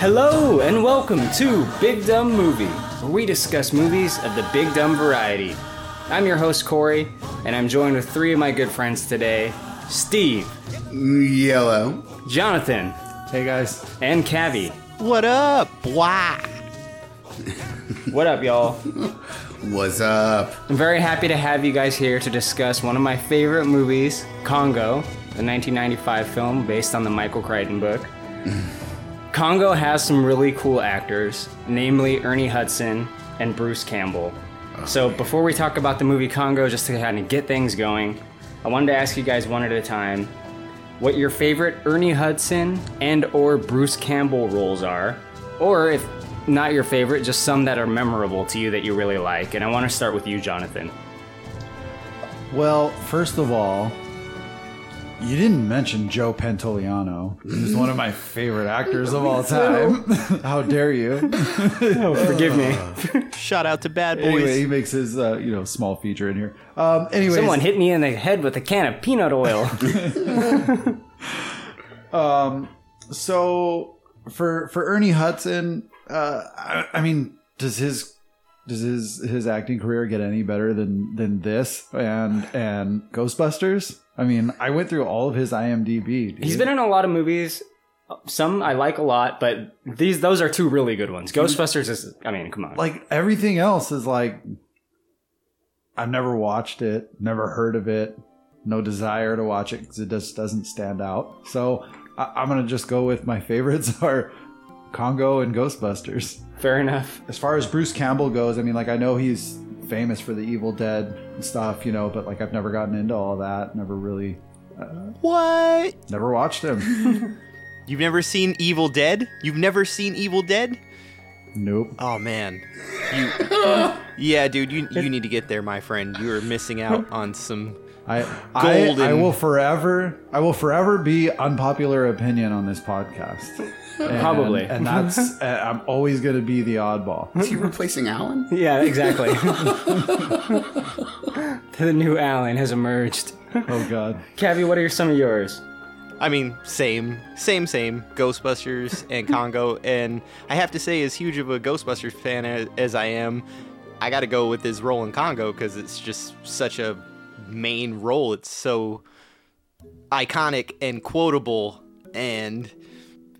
Hello and welcome to Big Dumb Movie, where we discuss movies of the big dumb variety. I'm your host Corey, and I'm joined with three of my good friends today: Steve, Yellow. Jonathan, Hey guys. and Cavi. What up? Why? What up, y'all? What's up? I'm very happy to have you guys here to discuss one of my favorite movies, Congo, the 1995 film based on the Michael Crichton book. Congo has some really cool actors, namely Ernie Hudson and Bruce Campbell. So before we talk about the movie Congo, just to kind of get things going, I wanted to ask you guys one at a time what your favorite Ernie Hudson and or Bruce Campbell roles are, or if not your favorite, just some that are memorable to you that you really like. And I want to start with you, Jonathan. Well, first of all, you didn't mention Joe Pantoliano. who's one of my favorite actors of all time. How dare you? Oh, forgive me. Shout out to Bad Boys. Anyway, he makes his uh, you know small feature in here. Um, anyways, Someone hit me in the head with a can of peanut oil. um, so for for Ernie Hudson, uh, I, I mean, does his does his his acting career get any better than than this and and Ghostbusters? I mean, I went through all of his IMDb. dude. He's been in a lot of movies. Some I like a lot, but these those are two really good ones. Ghostbusters is, I mean, come on. like everything else is like I've never watched it, never heard of it, no desire to watch it because it just doesn't stand out. So I, I'm gonna just go with my favorites are Congo and Ghostbusters. Fair enough. As far as Bruce Campbell goes, I mean, like I know he's famous for the Evil Dead and stuff, you know, but like I've never gotten into all that. Never really, uh, What? never watched him. You've never seen Evil Dead? You've never seen Evil Dead? nope. Oh man. You Yeah, dude, you you need to get there, my friend. You are missing out on some I, I, I will forever I will forever be unpopular opinion on this podcast. And- Probably. and that's uh, I'm always going to be the oddball. Is he replacing Alan? Yeah, exactly. the new Alan has emerged. Oh God, Cavi, what are some of yours? I mean, same, same, same. Ghostbusters and Congo, and I have to say, as huge of a Ghostbusters fan as, as I am, I got to go with his role in Congo because it's just such a main role. It's so iconic and quotable. And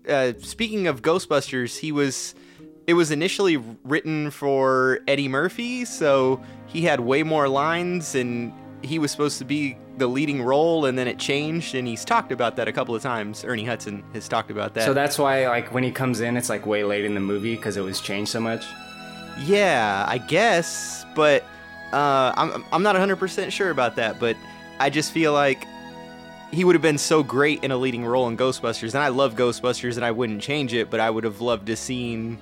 uh, speaking of Ghostbusters, he was. It was initially written for Eddie Murphy, so he had way more lines, and he was supposed to be the leading role, and then it changed, and he's talked about that a couple of times. Ernie Hudson has talked about that. So that's why, like, when he comes in, it's like way late in the movie because it was changed so much. Yeah, I guess, but uh, I'm I'm not 100% sure about that. But I just feel like he would have been so great in a leading role in Ghostbusters, and I love Ghostbusters, and I wouldn't change it, but I would have loved to seen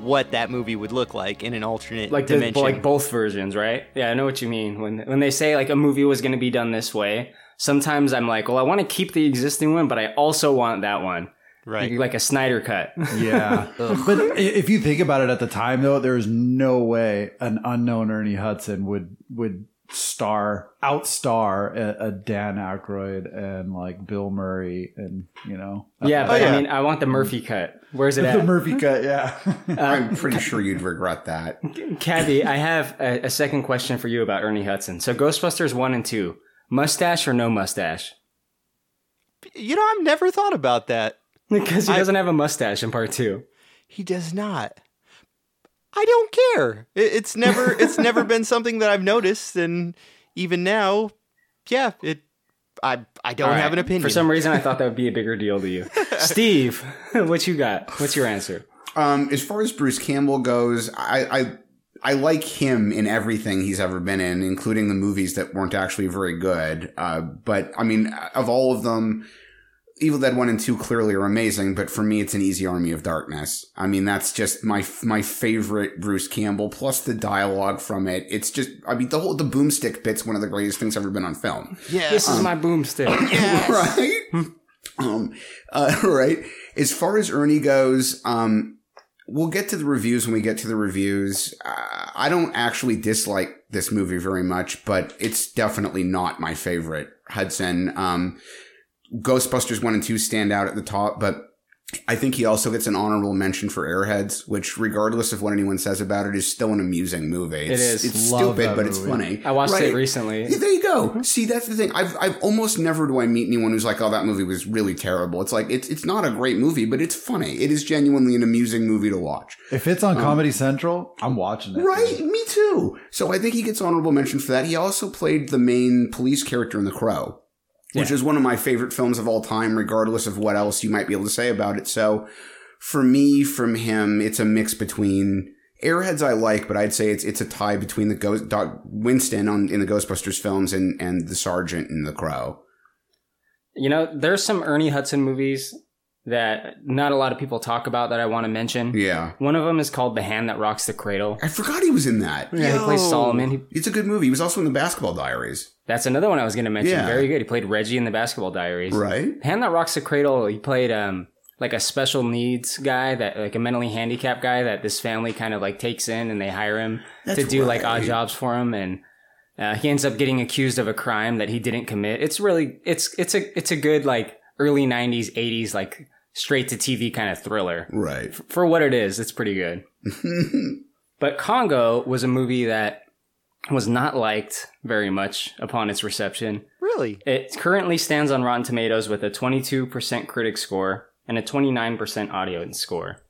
what that movie would look like in an alternate Like the, dimension. like both versions, right? Yeah, I know what you mean. When when they say like a movie was going to be done this way, sometimes I'm like, well, I want to keep the existing one, but I also want that one, right? like, like a Snyder cut. yeah. but if you think about it, at the time though, there's no way an unknown Ernie Hudson would would star outstar a, a Dan Aykroyd and like Bill Murray and you know yeah, but oh, yeah. I mean, I want the Murphy cut. Where's it at the at? Murphy cut. Yeah. Um, I'm pretty sure you'd regret that. Cavi, I have a, a second question for you about Ernie Hudson. So Ghostbusters one and two, mustache or no mustache? You know, I've never thought about that. Because he I- doesn't have a mustache in part two. He does not. I don't care. It, it's never it's never been something that I've noticed, and even now, yeah, it. I I don't All have an opinion. For some reason, I thought that would be a bigger deal to you. Steve, what you got? What's your answer? Um, as far as Bruce Campbell goes, I, I I like him in everything he's ever been in, including the movies that weren't actually very good. Uh, but I mean, of all of them, Evil Dead One and Two clearly are amazing. But for me, it's an easy Army of Darkness. I mean, that's just my my favorite Bruce Campbell. Plus the dialogue from it. It's just, I mean, the whole the boomstick bit's one of the greatest things ever been on film. yeah, This is my boomstick. right? um, uh, right. As far as Ernie goes, um, we'll get to the reviews when we get to the reviews. Uh, I don't actually dislike this movie very much, but it's definitely not my favorite. Hudson, um, Ghostbusters 1 and 2 stand out at the top, but I think he also gets an honorable mention for Airheads, which, regardless of what anyone says about it, is still an amusing movie. It's, is. It's Love stupid, but it's funny. I watched Right. it recently. There you go. Mm-hmm. See, that's the thing. I've, I've almost never do I meet anyone who's like, "Oh, that movie was really terrible." It's like it's it's not a great movie, but it's funny. It is genuinely an amusing movie to watch. If it's on um, Comedy Central, I'm watching it. Right, me too. So I think he gets honorable mention for that. He also played the main police character in The Crow, which is one of my favorite films of all time, regardless of what else you might be able to say about it. So for me, from him, it's a mix between Airheads I like, but I'd say it's it's a tie between the Ghost Doc, Winston on in the Ghostbusters films and and the Sergeant in The Crow. You know, there's some Ernie Hudson movies that not a lot of people talk about that I want to mention. Yeah, One of them is called The Hand That Rocks the Cradle. I forgot he was in that. Yeah, he plays Solomon. He, It's a good movie. He was also in the Basketball Diaries. that's another one I was going to mention. Yeah. Very good. He played Reggie in the Basketball Diaries. Right. Hand That Rocks the Cradle, he played um like a special needs guy that like a mentally handicapped guy that this family kind of like takes in and they hire him That's to do like odd jobs for him and uh, he ends up getting accused of a crime that he didn't commit. It's really it's it's a it's a good like early 90s 80s like straight to TV kind of thriller. Right. For what it is, it's pretty good. But Congo was a movie that was not liked very much upon its reception. Really? It currently stands on Rotten Tomatoes with a 22% critic score and a 29% audience score.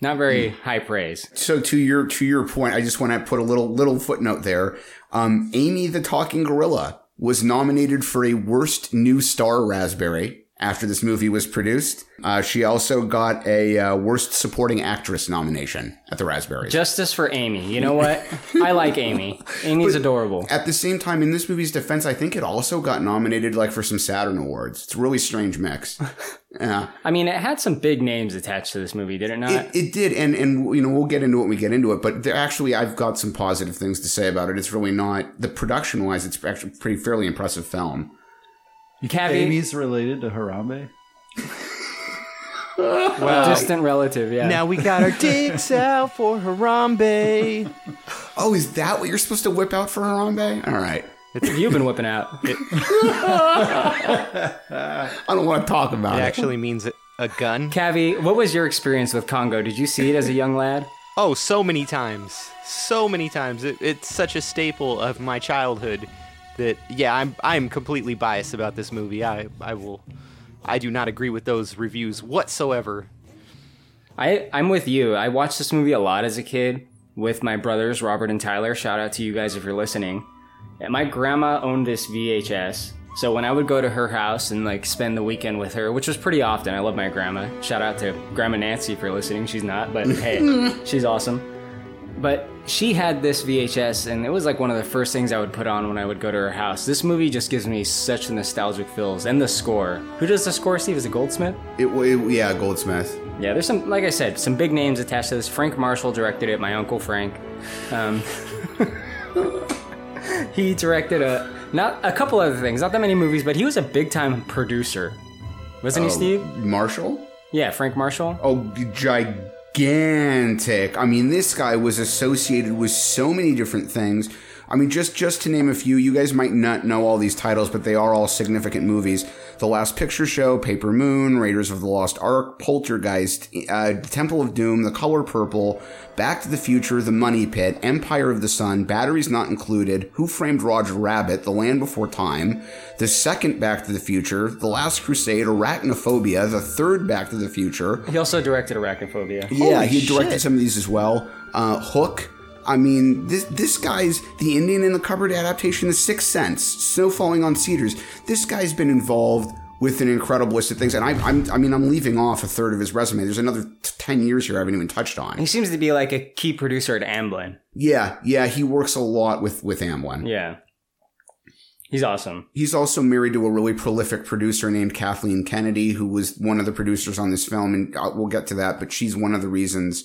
Not very high praise. So to your to your point, I just want to put a little little footnote there. Um, Amy the Talking Gorilla was nominated for a Worst New Star Raspberry after this movie was produced. Uh, she also got a uh, Worst Supporting Actress nomination at the Raspberries. Justice for Amy. You know what? I like Amy. Amy's adorable. at the same time, in this movie's defense, I think it also got nominated like for some Saturn awards. It's a really strange mix. Yeah. I mean, it had some big names attached to this movie, did it not? It, it did, and and you know we'll get into it when we get into it. But there, actually, I've got some positive things to say about it. It's really not the production wise. It's actually pretty fairly impressive film. Cavi, Amy's related to Harambe. Well, distant relative, yeah. now we got our dicks out for Harambe. Oh, is that what you're supposed to whip out for Harambe? All right, it's You've been whipping out. I don't want to talk about It it. actually means a, a gun. Cavi, what was your experience with Congo? Did you see it as a young lad? Oh, so many times. So many times. It, it's such a staple of my childhood that yeah, I'm I'm completely biased about this movie. I I will I do not agree with those reviews whatsoever. I I'm with you. I watched this movie a lot as a kid with my brothers Robert and Tyler. Shout out to you guys if you're listening. And my grandma owned this VHS. So when I would go to her house and like spend the weekend with her, which was pretty often, I love my grandma. Shout out to Grandma Nancy for listening. She's not, but hey, she's awesome. But she had this VHS, and it was like one of the first things I would put on when I would go to her house. This movie just gives me such nostalgic feels, and the score. Who does the score, Steve? Is it Goldsmith? It, it, yeah, Goldsmith. Yeah, there's some, like I said, some big names attached to this. Frank Marshall directed it. My uncle Frank. Um, he directed a not a couple other things, not that many movies, but he was a big time producer, wasn't he, Oh, Steve? Marshall. Yeah, Frank Marshall. Oh, gigantic. I mean, this guy was associated with so many different things. I mean, just just to name a few, you guys might not know all these titles, but they are all significant movies. The Last Picture Show, Paper Moon, Raiders of the Lost Ark, Poltergeist, uh, Temple of Doom, The Color Purple, Back to the Future, The Money Pit, Empire of the Sun, Batteries Not Included, Who Framed Roger Rabbit, The Land Before Time, the second Back to the Future, The Last Crusade, Arachnophobia, the third Back to the Future, He also directed Arachnophobia. yeah, Holy he directed shit. some of these as well. Uh, Hook. I mean, this this guy's the Indian in the Cupboard adaptation, The Sixth Sense, Snow Falling on Cedars. This guy's been involved with an incredible list of things, and I, I'm I mean, I'm leaving off a third of his resume. There's another t- ten years here I haven't even touched on. He seems to be like a key producer at Amblin. Yeah, yeah, he works a lot with with Amblin. Yeah, he's awesome. He's also married to a really prolific producer named Kathleen Kennedy, who was one of the producers on this film, and uh, we'll get to that. But she's one of the reasons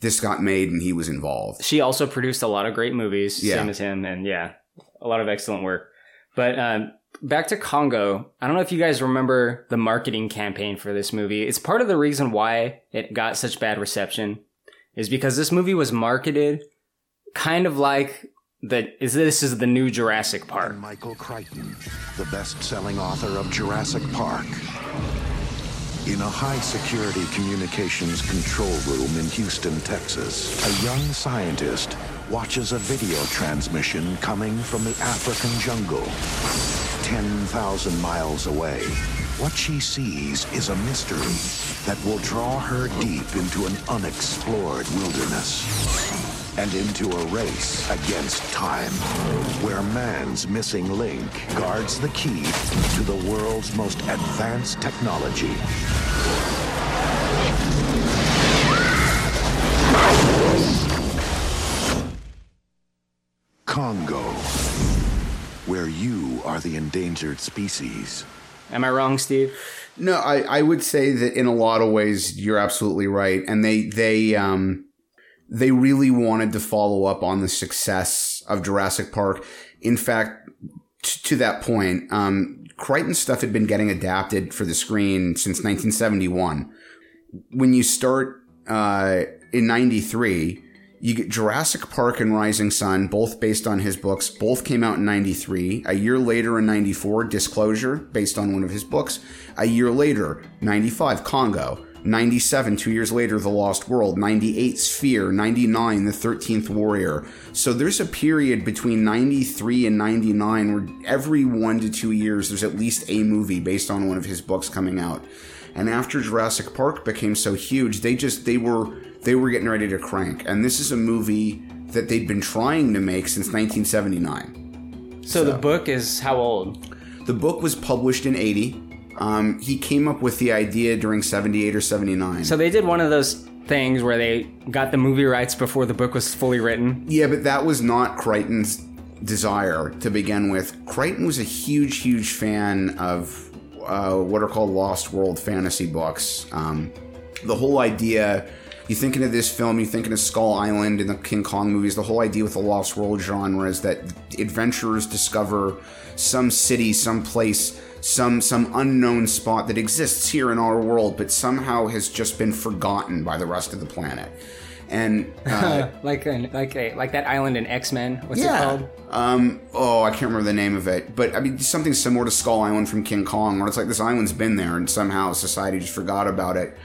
this got made, and he was involved. She also produced a lot of great movies, Yeah. same as him, and yeah, a lot of excellent work. But um, back to Congo. I don't know if you guys remember the marketing campaign for this movie. It's part of the reason why it got such bad reception, is because this movie was marketed kind of like the is this is the new Jurassic Park. Michael Crichton, the best selling author of Jurassic Park. In a high security communications control room in Houston, Texas, a young scientist watches a video transmission coming from the African jungle. 10,000 miles away, what she sees is a mystery that will draw her deep into an unexplored wilderness and into a race against time, where man's missing link guards the key to the world's most advanced technology. Congo, where you are the endangered species. Am I wrong, Steve? No, I, I would say that in a lot of ways you're absolutely right, and they they um they really wanted to follow up on the success of Jurassic Park. In fact, t- to that point, um, Crichton stuff had been getting adapted for the screen since 1971. When you start uh, in '93, you get Jurassic Park and Rising Sun, both based on his books. Both came out in 93. A year later in 94, Disclosure, based on one of his books. A year later, 95, Congo. 97, two years later, The Lost World. 98, Sphere. 99, The 13th Warrior. So there's a period between 93 and 99 where every one to two years there's at least a movie based on one of his books coming out. And after Jurassic Park became so huge, they just, they were, they were getting ready to crank. And this is a movie that they'd been trying to make since 1979. So, the book is how old? The book was published in 80. Um, he came up with the idea during 78 or 79. So they did one of those things where they got the movie rights before the book was fully written. yeah, but that was not Crichton's desire to begin with. Crichton was a huge, huge fan of uh, what are called Lost World fantasy books. Um, the whole idea, you thinking of this film, you thinking of Skull Island and the King Kong movies, the whole idea with the Lost World genre is that adventurers discover some city, some place, some some unknown spot that exists here in our world, but somehow has just been forgotten by the rest of the planet. And uh, like like a, like that island in X Men. What's it called? Um, oh, I can't remember the name of it, but I mean something similar to Skull Island from King Kong, where it's like this island's been there and somehow society just forgot about it.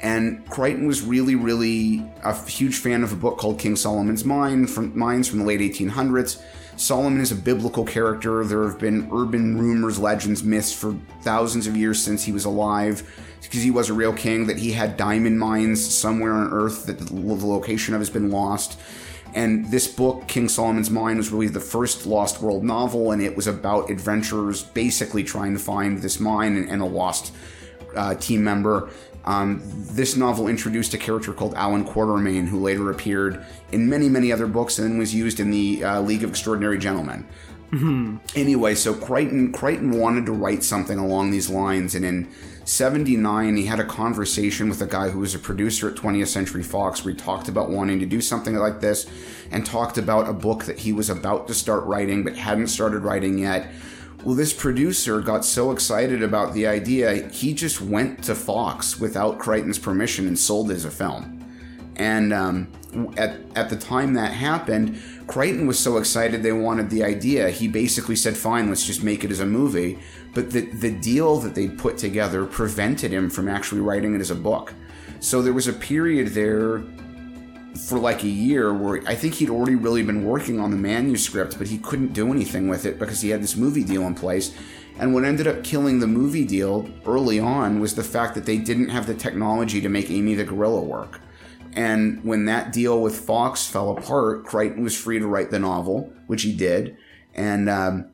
And Crichton was really, really a huge fan of a book called King Solomon's Mine from Mines from the late 1800s. Solomon is a biblical character. There have been urban rumors, legends, myths for thousands of years since he was alive, because he was a real king. That he had diamond mines somewhere on Earth. That the location of has been lost. And this book, King Solomon's Mine, was really the first Lost World novel, and it was about adventurers basically trying to find this mine and, and a lost uh, team member. Um, this novel introduced a character called Allan Quatermain, who later appeared in many, many other books and was used in the uh, League of Extraordinary Gentlemen. Anyway, so Crichton Crichton wanted to write something along these lines, and in '79 he had a conversation with a guy who was a producer at 20th Century Fox, where he talked about wanting to do something like this, and talked about a book that he was about to start writing but hadn't started writing yet. Well, this producer got so excited about the idea, he just went to Fox without Crichton's permission and sold it as a film. And um, at, at the time that happened, Crichton was so excited they wanted the idea. He basically said, fine, let's just make it as a movie. But the, the deal that they put together prevented him from actually writing it as a book. So there was a period there for like a year where I think he'd already really been working on the manuscript, but he couldn't do anything with it because he had this movie deal in place. And what ended up killing the movie deal early on was the fact that they didn't have the technology to make Amy the Gorilla work. And when that deal with Fox fell apart, Crichton was free to write the novel, which he did. And um,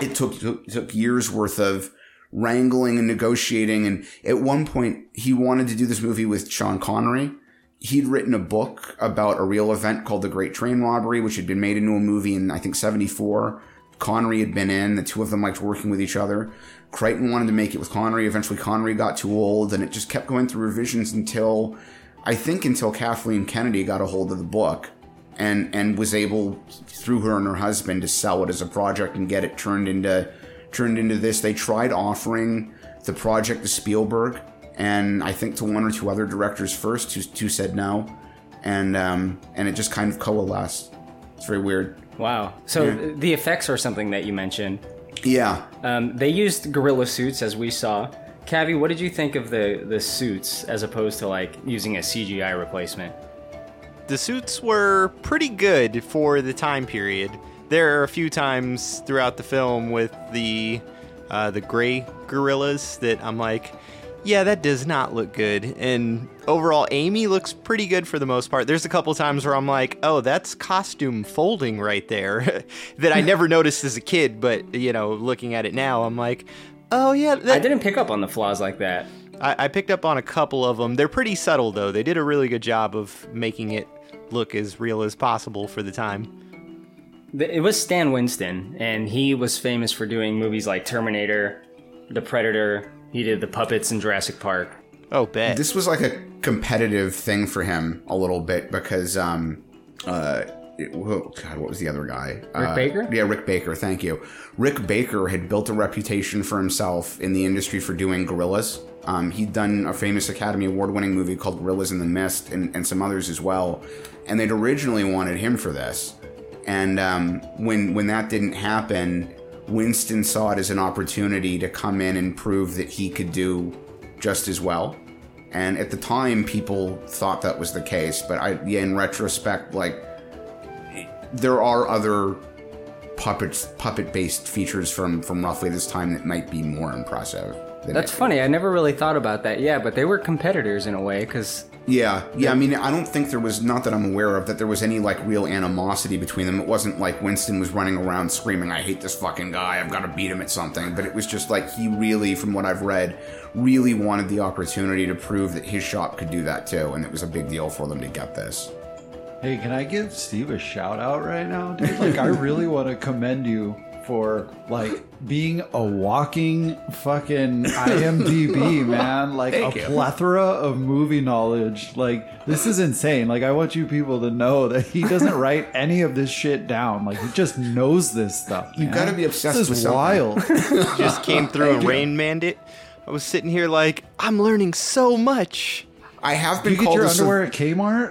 it took, took took years worth of wrangling and negotiating. And at one point, he wanted to do this movie with Sean Connery. He'd written a book about a real event called the Great Train Robbery, which had been made into a movie in I think '74. Connery had been in. The two of them liked working with each other. Crichton wanted to make it with Connery. Eventually, Connery got too old, and it just kept going through revisions until I think until Kathleen Kennedy got a hold of the book and and was able through her and her husband to sell it as a project and get it turned into turned into this. They tried offering the project to Spielberg and I think to one or two other directors first, who, who said no, and um, and it just kind of coalesced. It's very weird. Wow. So Yeah. the effects are something that you mentioned. Yeah, Um, they used gorilla suits, as we saw, Cavi, what did you think of the the suits as opposed to like using a CGI replacement? The suits were pretty good for the time period. There are a few times throughout the film with the uh, the gray gorillas that I'm like, yeah, that does not look good. And overall, Amy looks pretty good for the most part. There's a couple times where I'm like, oh, that's costume folding right there that I never noticed as a kid, but you know, looking at it now, I'm like, oh yeah, I didn't pick up on the flaws like that. I, I picked up on a couple of them. They're pretty subtle though. They did a really good job of making it look as real as possible for the time. It was Stan Winston, and he was famous for doing movies like Terminator, The Predator. He did the puppets in Jurassic Park. Oh, bet. This was like a competitive thing for him a little bit because, um, uh, it- whoa, God, what was the other guy? Rick Baker? Yeah, Rick Baker. Thank you. Rick Baker had built a reputation for himself in the industry for doing gorillas. Um, he'd done a famous Academy Award winning movie called Gorillas in the Mist and, and some others as well. And they'd originally wanted him for this. And um, when when that didn't happen, Winston saw it as an opportunity to come in and prove that he could do just as well. And at the time, people thought that was the case. But I, yeah, in retrospect, like there are other puppets, puppet-based features from from roughly this time that might be more impressive. That's funny. I never really thought about that. Yeah, but they were competitors in a way because Yeah, yeah. I mean, I don't think there was not that I'm aware of that there was any like real animosity between them. It wasn't like Winston was running around screaming, "I hate this fucking guy. I've got to beat him at something." But it was just like he really, from what I've read, really wanted the opportunity to prove that his shop could do that too, and it was a big deal for them to get this. Hey, can I give Steve a shout out right now, dude? Like, I really want to commend you for like being a walking fucking IMDb, man. Like Thank a you. plethora of movie knowledge. Like, this is insane. Like, I want you people to know that he doesn't write any of this shit down. Like, he just knows this stuff. You man. gotta be obsessed This with is something. wild. just came through and Rain Manned it. I was sitting here like, I'm learning so much. I have been you get called your a sav- at Kmart?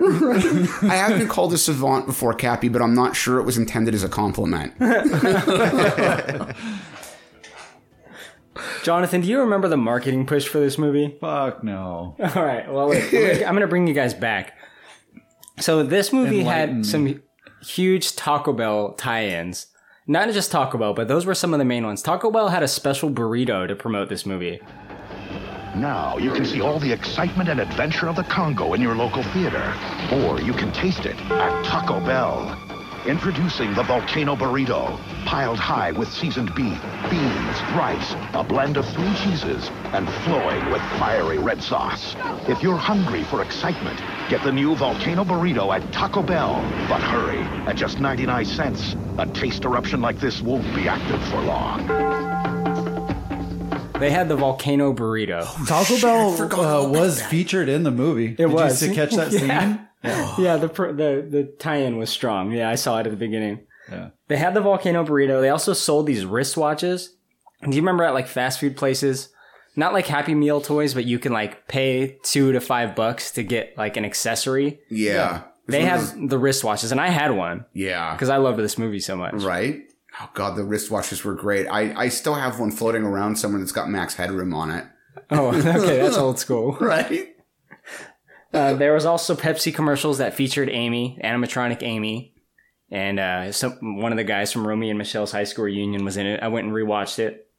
I have been called a savant before, Cappy, but I'm not sure it was intended as a compliment. Jonathan, do you remember the marketing push for this movie? Fuck no. All right. Well, wait, I'm gonna- I'm going to bring you guys back. So this movie Enlighten me. had some huge Taco Bell tie-ins. Not just Taco Bell, but those were some of the main ones. Taco Bell had a special burrito to promote this movie. Now you can see all the excitement and adventure of the Congo in your local theater. Or you can taste it at Taco Bell. Introducing the Volcano Burrito, piled high with seasoned beef, beans, rice, a blend of three cheeses, and flowing with fiery red sauce. If you're hungry for excitement, get the new Volcano Burrito at Taco Bell. But hurry, at just 99 cents, a taste eruption like this won't be active for long. They had the volcano burrito. Taco forgot Bell uh, was that. featured in the movie. It Did was. you catch that Yeah. scene? Yeah, the the the tie-in was strong. Yeah, I saw it at the beginning. Yeah. They had the volcano burrito. They also sold these wristwatches. Do you remember at like fast food places? Not like Happy Meal toys, but you can like pay two to five bucks to get like an accessory. Yeah. They It's have those- the wristwatches, and I had one Yeah. because I loved this movie so much. Right? Oh god, the wristwatches were great. I, I still have one floating around somewhere that's got max headroom on it. Oh, okay, that's old school. Right? Uh, there was also Pepsi commercials that featured Amy, animatronic Amy, and uh, some one of the guys from Romy and Michele's high school reunion was in it. I went and rewatched it.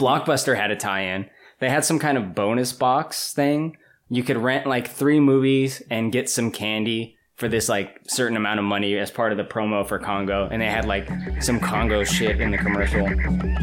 Blockbuster had a tie-in. They had some kind of bonus box thing. You could rent like three movies and get some candy for this like certain amount of money as part of the promo for Congo, and they had like some Congo shit in the commercial.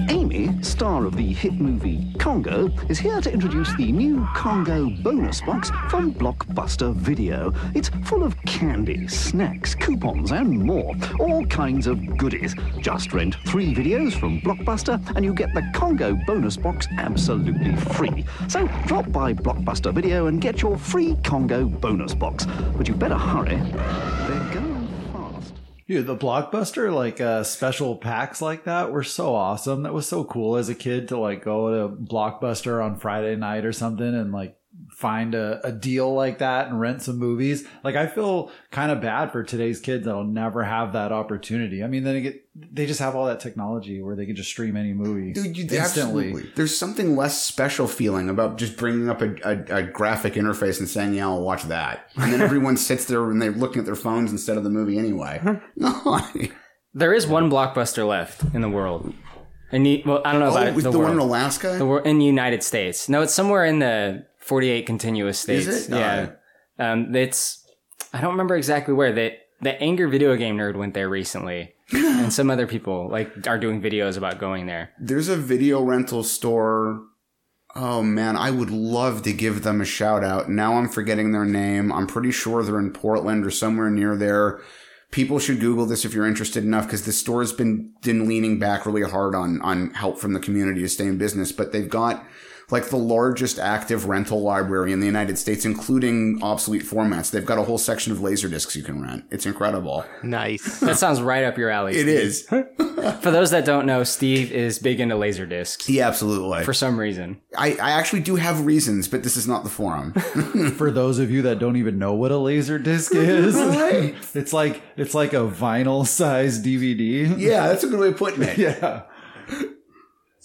Amy, star of the hit movie Congo, is here to introduce the new Congo bonus box from Blockbuster Video. It's full of candy, snacks, coupons, and more. All kinds of goodies. Just rent three videos from Blockbuster and you get the Congo bonus box absolutely free. So drop by Blockbuster Video and get your free Congo bonus box. But you better hurry. They're going fast. Dude, the blockbuster like uh, special packs like that were so awesome. That was so cool as a kid to like go to Blockbuster on Friday night or something and like find a, a deal like that and rent some movies. Like I feel kind of bad for today's kids that'll never have that opportunity. I mean, then they get they just have all that technology where they can just stream any movie Dude, you, instantly. absolutely. There's something less special feeling about just bringing up a, a, a graphic interface and saying, "Yeah, I'll watch that," and then everyone sits there and they're looking at their phones instead of the movie anyway. no, There is one blockbuster left in the world. And you, well, I don't know oh, about oh, with the, the, one in. Alaska. The wor- in the United States. No, it's somewhere in the 48 contiguous states. it? Yeah. Um, it's I don't remember exactly where. The the Angry Video Game Nerd went there recently, and some other people like are doing videos about going there. There's a video rental store. Oh man, I would love to give them a shout out. Now I'm forgetting their name. I'm pretty sure they're in Portland or somewhere near there. People should Google this if you're interested enough because the store's been been leaning back really hard on on help from the community to stay in business. But they've got like the largest active rental library in the United States, including obsolete formats. They've got a whole section of laser discs you can rent. It's incredible. Nice. That sounds right up your alley. It is. For those that don't know, Steve is big into laser discs Yeah, absolutely. for some reason. I, I actually do have reasons, but this is not the forum. For those of you that don't even know what a laser disc is, it's like it's like a vinyl size DVD. yeah, that's a good way of putting it. Yeah.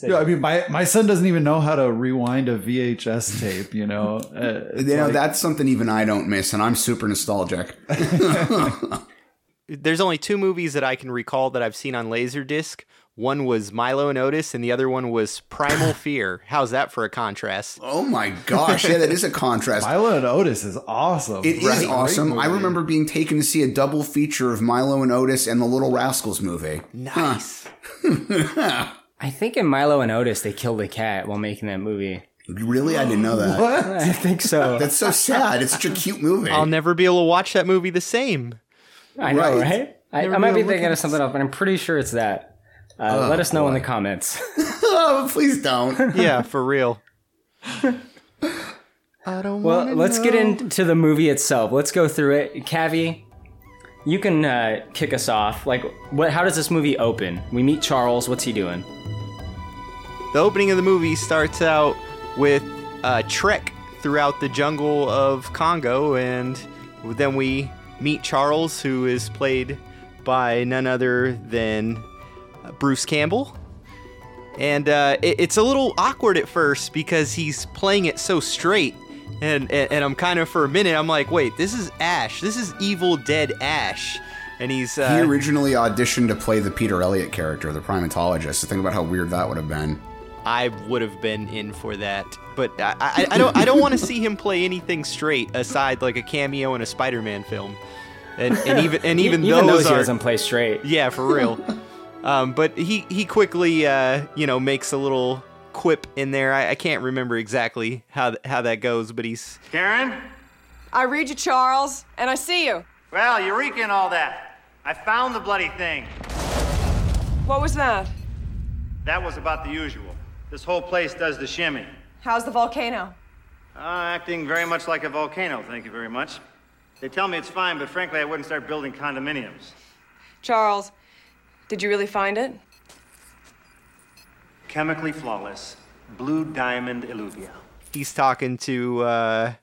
Yeah, I mean, my, my son doesn't even know how to rewind a VHS tape. You know, Uh, You know, like- that's something even I don't miss, and I'm super nostalgic. There's only two movies that I can recall that I've seen on Laserdisc. One was Milo and Otis, and the other one was Primal Fear. How's that for a contrast? Oh my gosh, yeah, that is a contrast. Milo and Otis is awesome. It is Right? awesome. I remember being taken to see a double feature of Milo and Otis and the Little Rascals movie. Nice. I think in Milo and Otis they killed a cat while making that movie. Really? I didn't know that. I think so. That's so sad. It's such a cute movie. I'll never be able to watch that movie the same. I know, Right. right? I, I might be be able to thinking of something else, but I'm pretty sure it's that. Uh, let us know in the comments. oh, please don't. Yeah, for real. I don't well, let's get into the movie itself. Let's go through it. Cavi, you can uh, kick us off. Like, what? How does this movie open? We meet Charles. What's he doing? The opening of the movie starts out with a trek throughout the jungle of Congo, and then we meet Charles, who is played by none other than uh, Bruce Campbell. And uh, it- it's a little awkward at first because he's playing it so straight. And, and, and I'm kind of, for a minute, I'm like, wait, this is Ash. This is Evil Dead Ash. And he's. Uh, He originally auditioned to play the Peter Elliott character, the primatologist. So think about how weird that would have been. I would have been in for that, but I, I, I don't I don't want to see him play anything straight aside like a cameo in a Spider-Man film, and, and even and even, Even those those he are doesn't play straight. yeah for real. um, but he he quickly uh, you know makes a little quip in there. I, I can't remember exactly how th- how that goes, but he's Karen? I read you, Charles, and I see you. Well, Eureka and all that. I found the bloody thing. What was that? That was about the usual. This whole place does the shimmy. How's the volcano? Uh, acting very much like a volcano, thank you very much. They tell me it's fine, but frankly, I wouldn't start building condominiums. Charles, did you really find it? Chemically flawless. Blue diamond illuvia. he's talking to uh,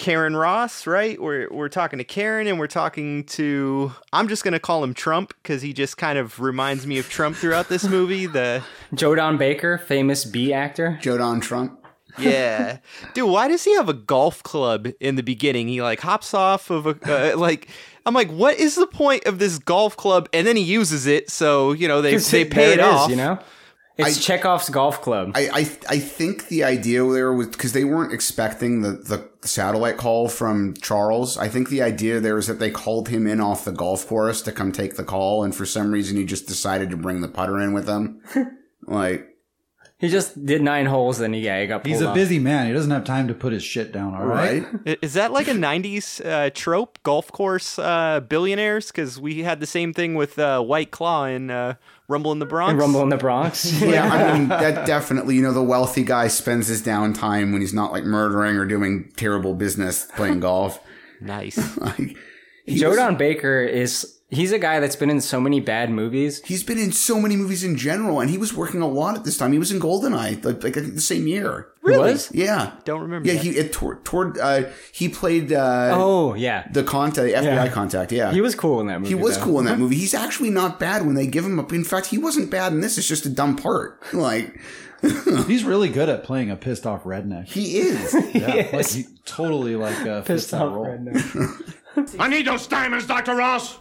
Karen Ross, right? We're we're talking to Karen, and we're talking to. I'm just gonna call him Trump because he just kind of reminds me of Trump throughout this movie. The Joe Don Baker, famous B actor. Joe Don Trump. yeah, dude. Why does he have a golf club in the beginning? He like hops off of a uh, like. I'm like, what is the point of this golf club? And then he uses it, so you know they they pay it, it, is, off. You know, it's I- Chekhov's golf club. I, I I think the idea there was because they weren't expecting the, the satellite call from Charles. I think the idea there was that they called him in off the golf course to come take the call, and for some reason he just decided to bring the putter in with him. like, he just did nine holes, and he, yeah, he got pulled He's a off. busy man. He doesn't have time to put his shit down. All right. right? Is that like a '90s uh, trope, golf course uh, billionaires? Because we had the same thing with uh, White Claw in uh, Rumble in the Bronx. And Rumble in the Bronx. Yeah, I mean that definitely. You know, the wealthy guy spends his downtime when he's not like murdering or doing terrible business playing golf. Nice. Like, he was- Baker is he's a guy that's been in so many bad movies. He's been in so many movies in general, and he was working a lot at this time. He was in Goldeneye, like, like I think the same year. He was? Yeah. Don't remember. Yeah, that. he it, toward, toward uh, he played uh, Oh yeah, the contact, the FBI Yeah. contact. Yeah, he was cool in that movie. He was though. cool in that movie. He's actually not bad when they give him up. In fact, he wasn't bad in this. It's just a dumb part. Like He's really good at playing a pissed off redneck. he is. Yeah, like he totally like uh, fits Pissed off role. redneck. I need those diamonds, Dr. Ross.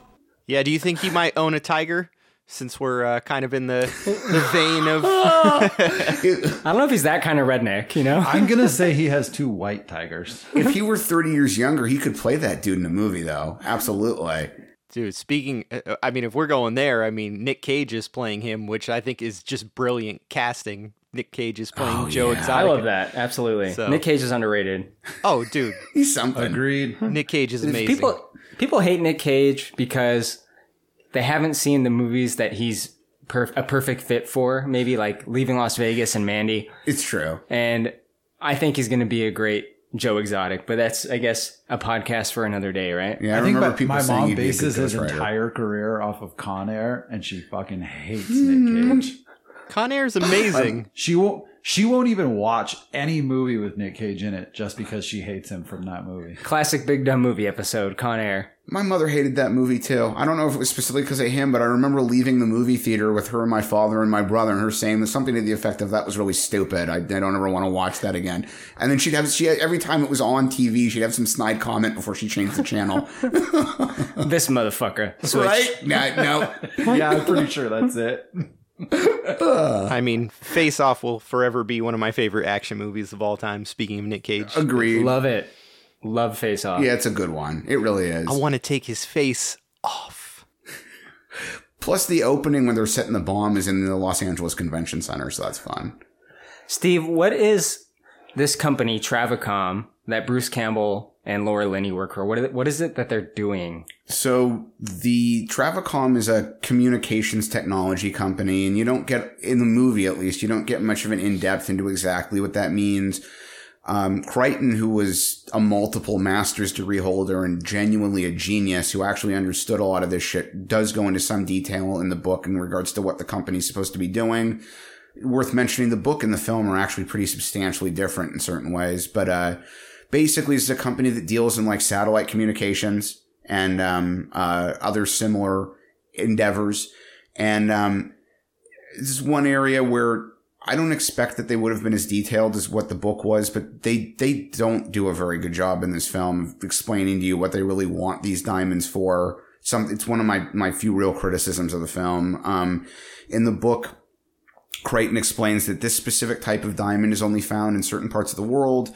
Yeah, do you think he might own a tiger? Since we're uh, kind of in the the vein of I don't know if he's that kind of redneck. You know, I'm gonna say he has two white tigers. if he were thirty years younger, he could play that dude in a movie, though. Absolutely. dude. Speaking, uh, I mean, if we're going there, I mean, Nick Cage is playing him, which I think is just brilliant casting. Nick Cage is playing Oh, Joe yeah. Exotic. I love that. Absolutely. So- Nick Cage is underrated. Oh, dude, He's something. Agreed. Nick Cage is amazing. People people hate Nick Cage because they haven't seen the movies that he's perf- a perfect fit for. Maybe like Leaving Las Vegas and Mandy. It's true. And I think he's going to be a great Joe Exotic. But that's I guess a podcast for another day, right? Yeah, I, I think remember my, people my saying mom he'd be a bases his ghostwriter. entire career off of Con Air, and she fucking hates Nick Cage. Con Air is amazing. She won't. She won't even watch any movie with Nick Cage in it just because she hates him from that movie. Classic Big Dumb Movie episode, Con Air. My mother hated that movie too. I don't know if it was specifically because of him, but I remember leaving the movie theater with her and my father and my brother, and her saying something to the effect of "That was really stupid. I, I don't ever want to watch that again." And then she'd have she every time it was on TV, she'd have some snide comment before she changed the channel. This motherfucker. Switch. right? No, no. yeah, I'm pretty sure that's it. I mean, Face Off will forever be one of my favorite action movies of all time. Speaking of Nick Cage, Agreed. Love it. Love Face Off. Yeah, it's a good one. It really is. I want to take his face off. Plus, the opening when they're setting the bomb is in the Los Angeles Convention Center, so that's fun. Steve, what is this company, Travicom, that Bruce Campbell and Laura Linney work for? What what is it that they're doing? So the Travicom is a communications technology company, and you don't get in the movie at least you don't get much of an in depth into exactly what that means. Um, Crichton, who was a multiple master's degree holder and genuinely a genius who actually understood a lot of this shit, does go into some detail in the book in regards to what the company's supposed to be doing. Worth mentioning, the book and the film are actually pretty substantially different in certain ways, but uh, basically, it's a company that deals in like satellite communications and um, uh, other similar endeavors. And um, this is one area where I don't expect that they would have been as detailed as what the book was, but they they don't do a very good job in this film explaining to you what they really want these diamonds for. Some it's one of my my few real criticisms of the film. Um, in the book, Crichton explains that this specific type of diamond is only found in certain parts of the world.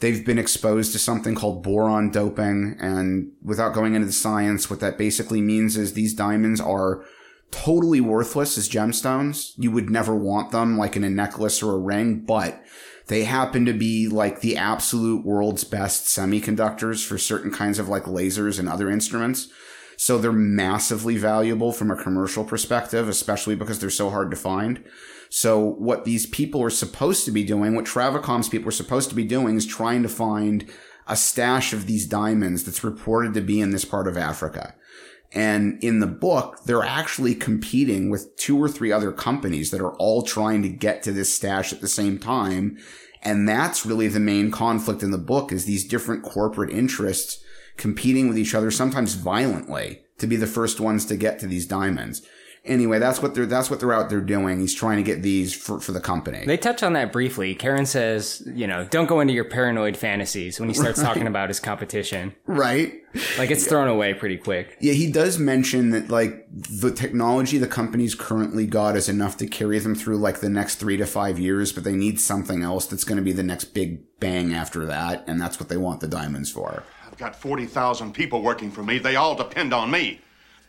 They've been exposed to something called boron doping. And without going into the science, what that basically means is these diamonds are totally worthless as gemstones. You would never want them like in a necklace or a ring, but they happen to be like the absolute world's best semiconductors for certain kinds of like lasers and other instruments. So they're massively valuable from a commercial perspective, especially because they're so hard to find. So what these people are supposed to be doing, what Travicom's people are supposed to be doing is trying to find a stash of these diamonds that's reported to be in this part of Africa. And in the book, they're actually competing with two or three other companies that are all trying to get to this stash at the same time. And that's really the main conflict in the book is these different corporate interests competing with each other, sometimes violently, to be the first ones to get to these diamonds. Anyway, that's what they're that's what they're out there doing. He's trying to get these for, for the company. They touch on that briefly. Karen says, you know, don't go into your paranoid fantasies when he starts talking about his competition. right? Like it's thrown away pretty quick. Yeah, he does mention that like the technology the company's currently got is enough to carry them through like the next three to five years, but they need something else that's going to be the next big bang after that, and that's what they want the diamonds for. I've got 40,000 people working for me. They all depend on me.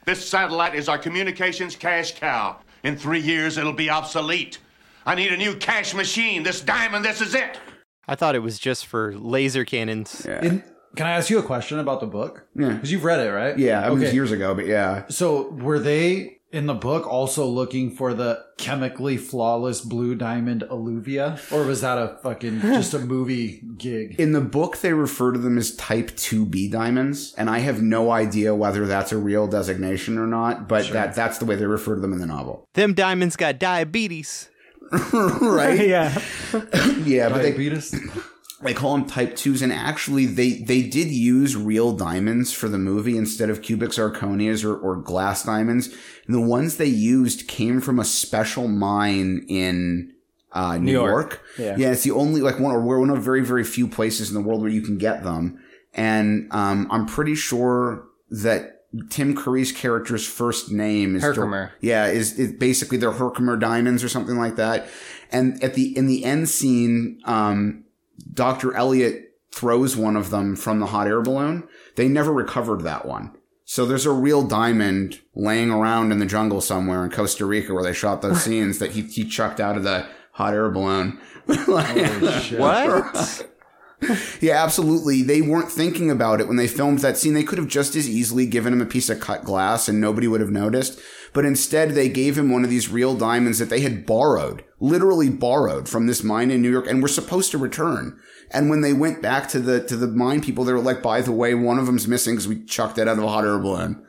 This satellite is our communications cash cow. In three years, it'll be obsolete. I need a new cash machine. This diamond, this is it. I thought it was just for laser cannons. In, can I ask you a question about the book? Yeah. Because you've read it, right? Yeah, it was years ago, but yeah. So were they in the book also looking for the chemically flawless blue diamond alluvia? Or was that a fucking just a movie gig? In the book, they refer to them as Type 2B diamonds, and I have no idea whether that's a real designation or not, but that that's the way they refer to them in the novel. Them diamonds got diabetes. right? yeah. Yeah, but they, Diabetes? they call them type twos and actually they they did use real diamonds for the movie instead of cubic zirconias or, or glass diamonds and the ones they used came from a special mine in uh, New, York. York. Yeah. it's the only like one or we're one of very very few places in the world where you can get them, and um, I'm pretty sure that Tim Curry's character's first name is Herkimer. yeah, is, is basically they're Herkimer diamonds or something like that. And at the in the end scene, um, Dr. Elliot throws one of them from the hot air balloon. They never recovered that one. So there's a real diamond laying around in the jungle somewhere in Costa Rica where they shot those scenes that he, he chucked out of the hot air balloon. What? Yeah, absolutely. They weren't thinking about it when they filmed that scene. They could have just as easily given him a piece of cut glass and nobody would have noticed. But instead, they gave him one of these real diamonds that they had borrowed, literally borrowed from this mine in New York and were supposed to return. And when they went back to the, to the mine people, they were like, by the way, one of them's missing because we chucked it out of a hot air balloon.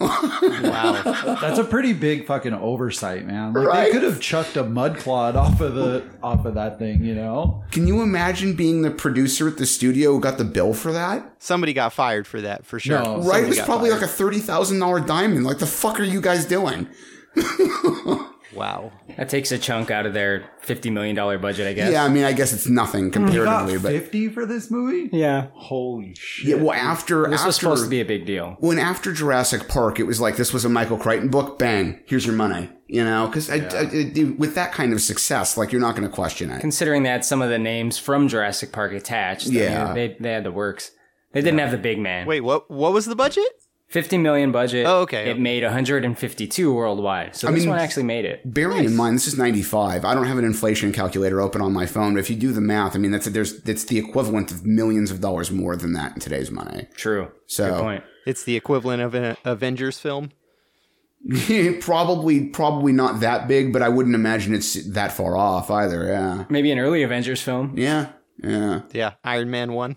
Wow. That's a pretty big fucking oversight, man. Like Right? they could have chucked a mud clod off of the off of that thing, you know? Can you imagine being the producer at the studio who got the bill for that? Somebody got fired for that for sure. No, Right? Somebody It was probably fired. like a $30,000 diamond. Like, the fuck are you guys doing? wow. That takes a chunk out of their $50 million budget, I guess. Yeah, I mean, I guess it's nothing He got comparatively, but. fifty for this movie? Yeah. Holy shit. Yeah, well, after This after was supposed to be a big deal. when after Jurassic Park, it was like this was a Michael Crichton book. Bang, here's your money. You know, because with that kind of success, like you're not going to question it. Considering that some of the names from Jurassic Park attached, I mean, Yeah. they, they had the works. They didn't have the big man. Wait, what? What was the budget? 50 million budget. Oh, okay, It made 152 worldwide. So I this mean, one actually made it. Bearing in mind, this is '95. I don't have an inflation calculator open on my phone, but if you do the math, I mean, that's there's it's the equivalent of millions of dollars more than that in today's money. True. So- Good point. It's the equivalent of an Avengers film. probably, probably not that big, but I wouldn't imagine it's that far off either. Yeah, Maybe an early Avengers film. yeah, yeah. Yeah, Iron Man one.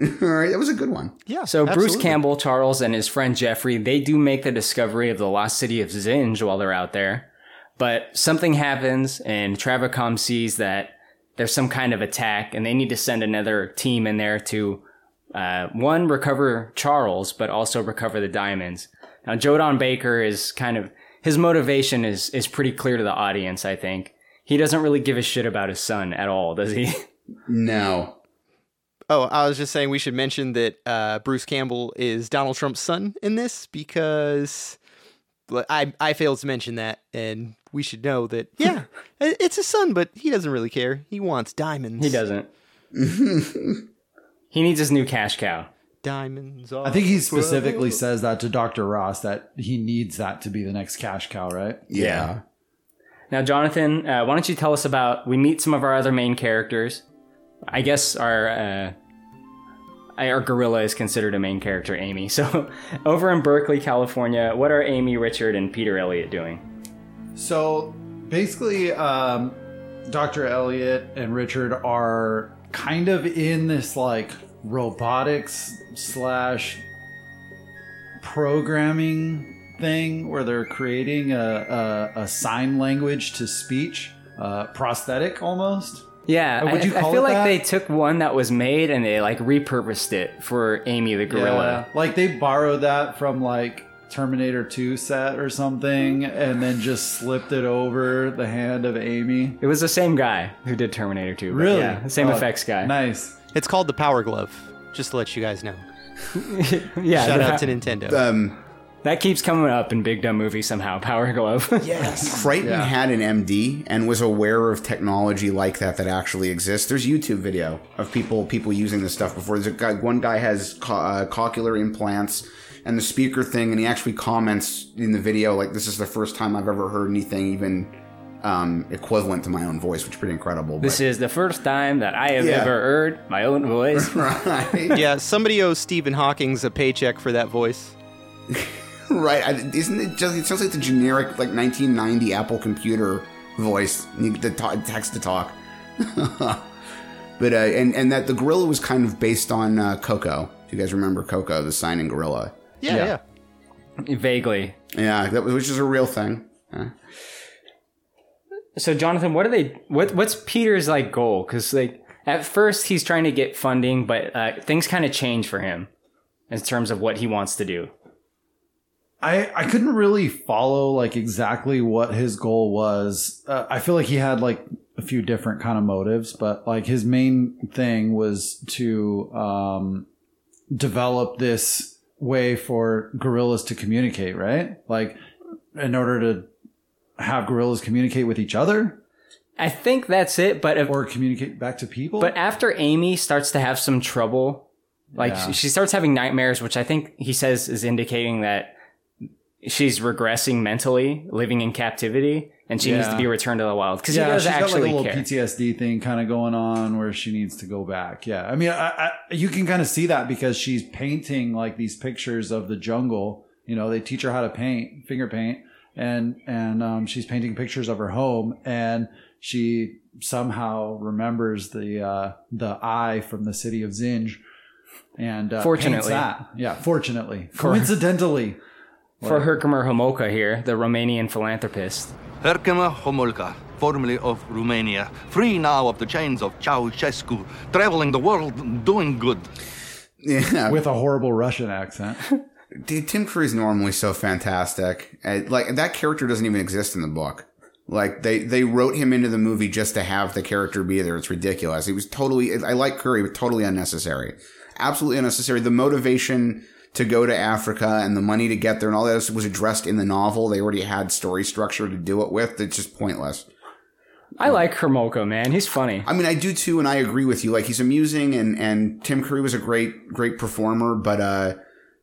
All right, that was a good one. Yeah. So Bruce. Campbell, Charles, and his friend Jeffrey, they do make the discovery of the lost city of Zinj while they're out there. But something happens and Travicom sees that there's some kind of attack and they need to send another team in there to, uh, one, recover Charles, but also recover the diamonds. Now, Joe Don Baker is kind of, his motivation is, is pretty clear to the audience, I think. He doesn't really give a shit about his son at all, does he? No, Oh, I was just saying we should mention that uh, Bruce Campbell is Donald Trump's son in this because I I failed to mention that, and we should know that. Yeah, it's his son, but he doesn't really care. He wants diamonds. he doesn't. he needs his new cash cow. Diamonds. I think he specifically says that to Dr. Ross that he needs that to be the next cash cow, right? yeah. Now, Jonathan, uh, why don't you tell us about? We meet some of our other main characters. I guess our uh, our gorilla is considered a main character, Amy. So, over in Berkeley, California, what are Amy, Richard, and Peter Elliott doing? So basically, um, Dr. Elliot and Richard are kind of in this like robotics slash programming thing where they're creating a, a, a sign language to speech, uh, prosthetic almost. Yeah, would I, you I call feel it like that? they took one that was made and they like repurposed it for Amy the gorilla. Yeah, like they borrowed that from like Terminator 2 set or something and then just slipped it over the hand of Amy. It was the same guy who did Terminator 2. Really? Yeah, the same Oh, effects guy. Nice. It's called the Power Glove. Just to let you guys know. yeah, Shout out to Nintendo. Um, that keeps coming up in Big Dumb Movie somehow. Power Glove. Yes. Crichton Yeah. had an MD and was aware of technology like that that actually exists. There's YouTube video of people people using this stuff before. There's a guy, one guy has co- uh, cochlear implants and the speaker thing, and he actually comments in the video like, "This is the first time I've ever heard anything even um, equivalent to my own voice," which is pretty incredible. This but- is the first time that I have Yeah. ever heard my own voice. right. yeah, somebody owes Stephen Hawking's a paycheck for that voice. Right? I, isn't it just? It sounds like the generic like 1990 Apple computer voice, the talk, text to talk. but uh, and and that the gorilla was kind of based on uh, Koko. Do you guys remember Koko, the signing gorilla? Yeah, Yeah. yeah. Vaguely. Yeah, that was, which is a real thing. Yeah. So Jonathan, what are they? What what's Peter's like goal? Because like at first he's trying to get funding, but uh, things kind of change for him in terms of what he wants to do. I I couldn't really follow like exactly what his goal was. Uh, I feel like he had like a few different kind of motives, but like his main thing was to um, develop this way for gorillas to communicate, right? Like in order to have gorillas communicate with each other I think that's it. But if, or communicate back to people. but after Amy starts to have some trouble, like Yeah. she, she starts having nightmares, which I think he says is indicating that she's regressing mentally, living in captivity, and she needs to be returned to the wild because yeah, he does she's got like a actually little care. PTSD thing kind of going on where she needs to go back. Yeah, I mean, I, I, you can kind of see that because she's painting like these pictures of the jungle. You know, they teach her how to paint, finger paint, and and um, she's painting pictures of her home, and she somehow remembers the uh, the eye from the city of Zinj, and uh, Fortunately. that. yeah, fortunately, coincidentally. For Herkimer Homolka here, the Romanian philanthropist. Herkimer Homolka, formerly of Romania, free now of the chains of Ceausescu, traveling the world, doing good. Yeah, With a horrible Russian accent. Dude, Tim Curry's normally so fantastic. Like that character doesn't even exist in the book. Like they they wrote him into the movie just to have the character be there. It's ridiculous. He was totally. I like Curry, but totally unnecessary. Absolutely unnecessary. The motivation to go to Africa and the money to get there and all that was addressed in the novel. They already had story structure to do it with. It's just pointless. I like Hermolka, man. He's funny. I mean, I do too, and I agree with you. Like he's amusing, and and Tim Curry was a great great performer, but uh,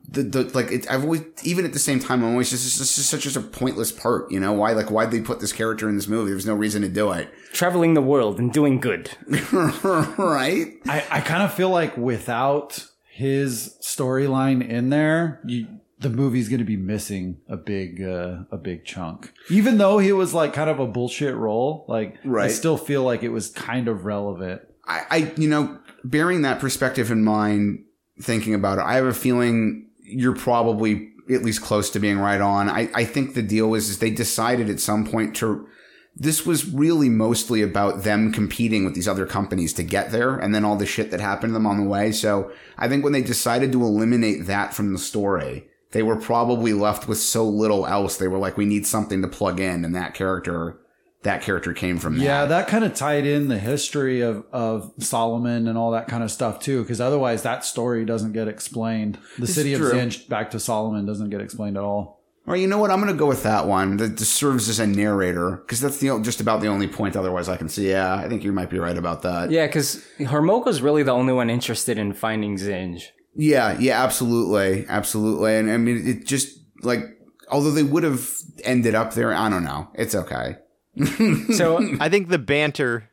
the the like it, I've always even at the same time I'm always just it's just such a pointless part. You know why? Like why'd they put this character in this movie? There's no reason to do it, Traveling the world and doing good. right? I, I kind of feel like without his storyline in there, you, the movie's going to be missing a big uh, a big chunk. Even though he was like kind of a bullshit role, like I still feel like it was kind of relevant. I, I you know bearing that perspective in mind, thinking about it, I have a feeling you're probably at least close to being right on. I, I think the deal was is they decided at some point to this was really mostly about them competing with these other companies to get there and then all the shit that happened to them on the way. So I think when they decided to eliminate that from the story, they were probably left with so little else. They were like, we need something to plug in. And that character, that character came from that. Yeah, that kind of tied in the history of, of Solomon and all that kind of stuff too, because otherwise that story doesn't get explained. The It's city true. of Zinj back to Solomon doesn't get explained at all. All right, you know what? I'm going to go with that one. That just serves as a narrator because that's the just about the only point. Otherwise, I can see. Yeah, I think you might be right about that. Yeah, because Hermolka's really the only one interested in finding Zinj. Yeah, yeah, absolutely, absolutely. And I mean, it just like although they would have ended up there, I don't know. It's okay. So I think the banter,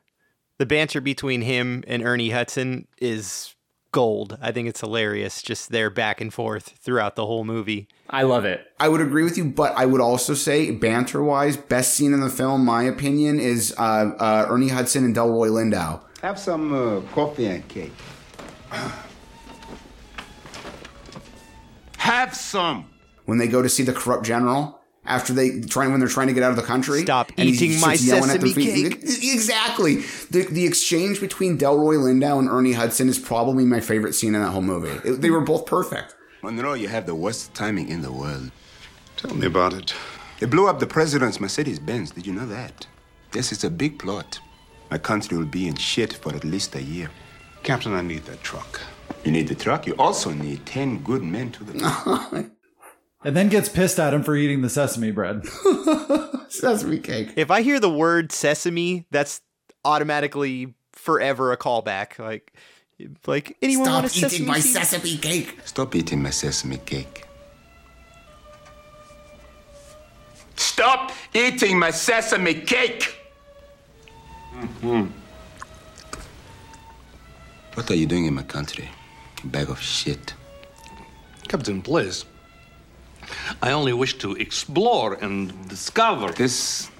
the banter between him and Ernie Hudson is gold. I think it's hilarious, just their back and forth throughout the whole movie. I love it. I would agree with you, but I would also say, banter wise, best scene in the film, my opinion, is uh, uh, Ernie Hudson and Delroy Lindo. Have some uh, coffee and cake. Have some. when they go to see the corrupt general after they try when they're trying to get out of the country. Stop and he eating my sits yelling at them sesame for- Exactly. The the exchange between Delroy Lindo and Ernie Hudson is probably my favorite scene in that whole movie. It- they were both perfect. Monroe, you have the worst timing in the world. Tell me about it. They blew up the president's Mercedes Benz. Did you know that? Yes, it's a big plot. My country will be in shit for at least a year. Captain, I need that truck. You need the truck. You also need 10 good men to the truck. And then gets pissed at him for eating the sesame bread. Sesame cake. If I hear the word sesame, that's automatically forever a callback. Like, like anyone Stop want a eating sesame my seed? sesame cake. Stop eating my sesame cake. Stop eating my sesame cake! Hmm. What are you doing in my country? You bag of shit. Captain, please. I only wish to explore and discover. This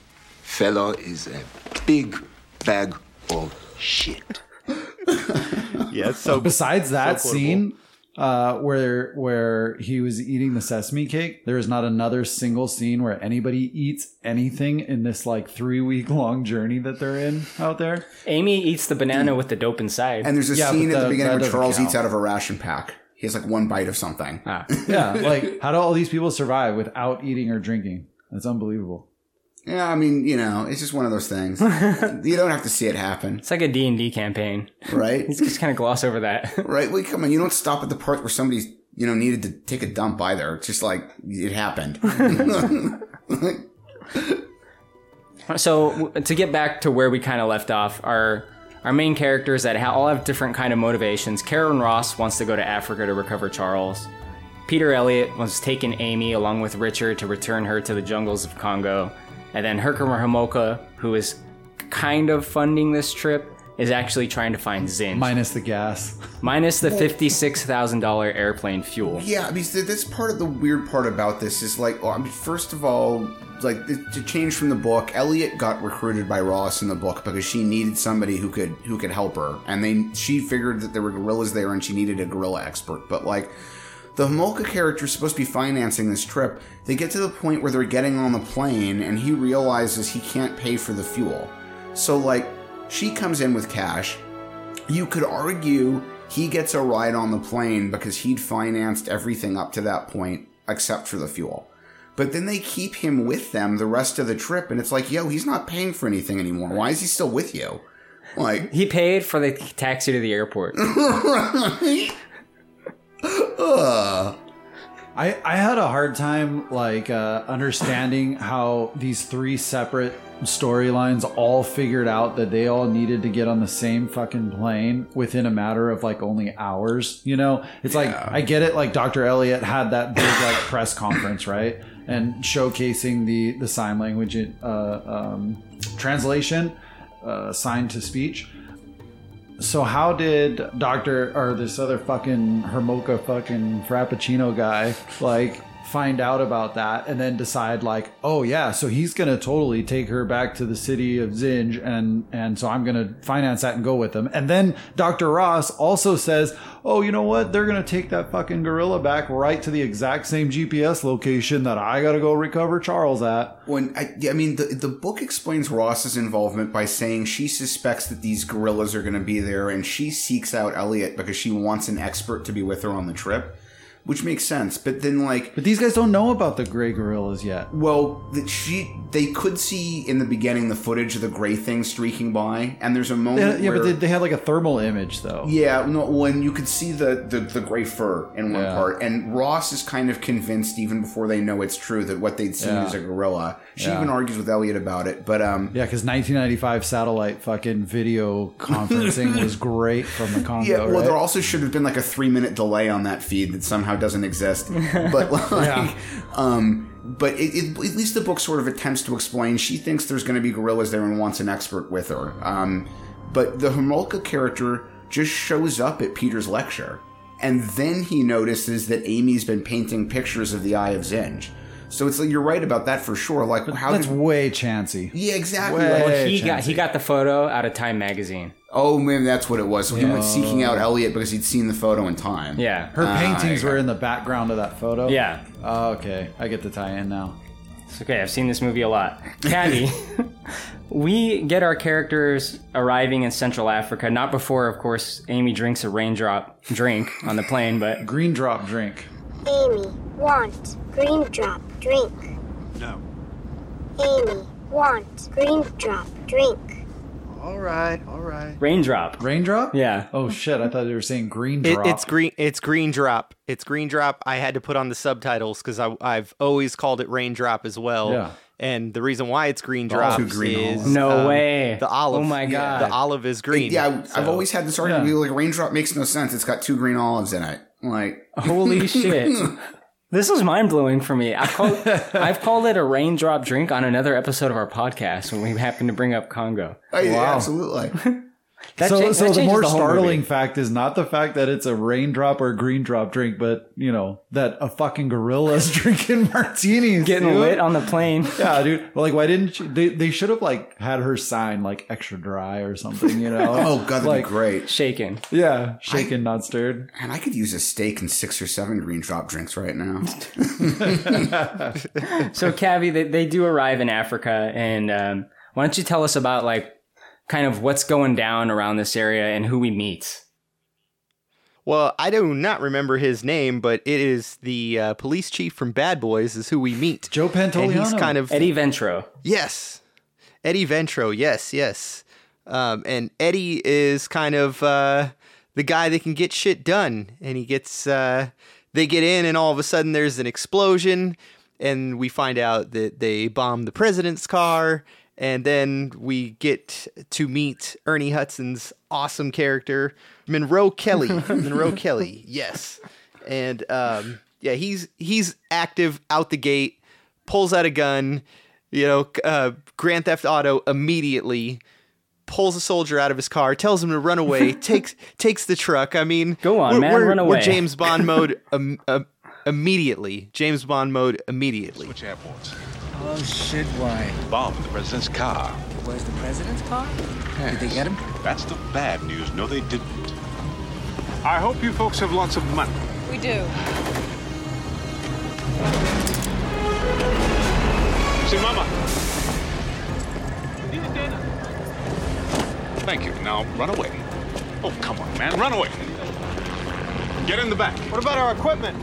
fellow is a big bag of shit. yeah, so besides that so scene uh, where where he was eating the sesame cake, there is not another single scene where anybody eats anything in this like three week long journey that they're in out there. Amy eats the banana with the dope inside. And there's a Yeah, scene at the the- beginning where Charles count. eats out of a ration pack. He has like one bite of something. Ah. Yeah, like how do all these people survive without eating or drinking? That's unbelievable. Yeah, I mean, you know, it's just one of those things. you don't have to see it happen, It's like a D&D campaign. right? He's just kind of gloss over that. right? Well, come on, you don't stop at the part where somebody's, you know, needed to take a dump either. It's just like it happened. So to get back to where we kind of left off, our our main characters that all have different kind of motivations. Karen Ross wants to go to Africa to recover Charles. Peter Elliott wants taken Amy along with Richard to return her to the jungles of Congo, and then Herkimer Homoka, who is kind of funding this trip, is actually trying to find Zinj, Minus the gas. minus the fifty-six thousand dollar airplane fuel. Yeah, I mean, th- that's part of the weird part about this is like, well, I mean, first of all, like to change from the book, Elliot got recruited by Ross in the book because she needed somebody who could who could help her, and they she figured that there were gorillas there and she needed a gorilla expert. But like, the Homolka character is supposed to be financing this trip. They get to the point where they're getting on the plane, and he realizes he can't pay for the fuel. So like, she comes in with cash. You could argue he gets a ride on the plane because he'd financed everything up to that point except for the fuel. But then they keep him with them the rest of the trip, and it's like, yo, he's not paying for anything anymore. Why is he still with you? Like, He paid for the taxi to the airport. right? Ugh. I, I had a hard time like uh, understanding how these three separate storylines all figured out that they all needed to get on the same fucking plane within a matter of like only hours. You know, it's like I get it. Like Dr. Elliot had that big like press conference, right, and showcasing the the sign language uh, um, translation, uh, sign to speech. So how did Doctor or this other fucking Hermoka fucking Frappuccino guy like find out about that and then decide like, oh yeah, so he's gonna totally take her back to the city of Zinj and and so I'm gonna finance that and go with him. And then Dr. Ross also says, oh, you know what? They're gonna take that fucking gorilla back right to the exact same GPS location that I gotta go recover Charles at. When I, I mean, the the book explains Ross's involvement by saying she suspects that these gorillas are to be there, and she seeks out Elliot because she wants an expert to be with her on the trip, which makes sense. But then, like, But these guys don't know about the gray gorillas yet. well, that she they could see in the beginning the footage of the gray thing streaking by, and there's a They moment yeah, where but they, they had like a thermal image though. Yeah, no, when you could see the, the, the gray fur in one Yeah. part, and Ross is kind of convinced, even before they know it's true, that what they'd seen Yeah. is a gorilla. She Yeah. even argues with Elliot about it, but um, Yeah, because 1995 satellite fucking video conferencing was great from the Congo. yeah, well, right? there also should have been like a three minute delay on that feed that somehow doesn't exist. But like, Yeah. um, but it, it, at least the book sort of attempts to explain. She thinks there's going to be gorillas there and wants an expert with her. Um, but the Homolka character just shows up at Peter's lecture, and then he notices that Amy's been painting pictures of the Eye of Zinj. So it's like you're right about that for sure. Like how That's did way chancy. yeah exactly. Way Like, Well, he got he got the photo out of Time magazine. oh man, that's what it was. So he went seeking out Elliot because he'd seen the photo in time. Yeah. Her Ah, paintings were in the background of that photo. Yeah. Oh, okay, I get the tie-in now. It's okay. I've seen this movie a lot. Caddy, we get our characters arriving in Central Africa, not before, of course, Amy drinks a raindrop drink on the plane, but Green drop drink. Amy want, green drop drink. No. Amy want, green drop drink. All right, all right. raindrop. Raindrop? Yeah. Oh shit! I thought they were saying green It, drop. it's green. It's green drop. It's green drop. I had to put on the subtitles because I've always called it raindrop as well. Yeah. And the reason why it's green drop two green is olives. No um, way. The olive. Oh my God. The olive is green. Yeah, I- I've So- always had this argument. Like raindrop makes no sense. It's got two green olives in it. Like Holy shit. This is mind blowing for me. I call, I've called it a raindrop drink on another episode of our podcast when we happen to bring up Congo. Oh, yeah, Wow. absolutely. That so, cha- so that the more the startling movie. fact is not the fact that it's a raindrop or a green drop drink, but you know that a fucking gorilla is drinking martinis, Getting dude. lit on the plane. Yeah, dude. Like, why didn't she, they? They should have like had her sign like extra dry or something. You know? Oh god, that'd like be great. Shaken. yeah, shaken not stirred. And I could use a steak and six or seven green drop drinks right now. So, Cavi, they, they do arrive in Africa, and um, why don't you tell us about like kind of what's going down around this area and who we meet? Well, I do not remember his name, but it is the uh, police chief from Bad Boys is who we meet. Joe And he's kind of Eddie Ventro. Yes. Eddie Ventro. Yes, yes. Um, and Eddie is kind of uh, the guy that can get shit done. And he gets, uh, they get in, and all of a sudden there's an explosion. And we find out that they bombed the president's car. And then we get to meet Ernie Hudson's awesome character, Monroe Kelly. Monroe Kelly, yes. And um, yeah, he's he's active out the gate, pulls out a gun, you know, uh, Grand Theft Auto immediately pulls a soldier out of his car, tells him to run away, takes takes the truck. I mean, Go on, we're, man, we're, run we're. James Bond mode um, uh, immediately. James Bond mode immediately. Which airports? Oh shit, why? Bombed the president's car. Where's the president's car? Did they get him? That's the bad news. No, they didn't. I hope you folks have lots of money. We do. See, Mama. Dinner. Thank you. Now run away. Oh, come on, man. Run away. Get in the back. What about our equipment?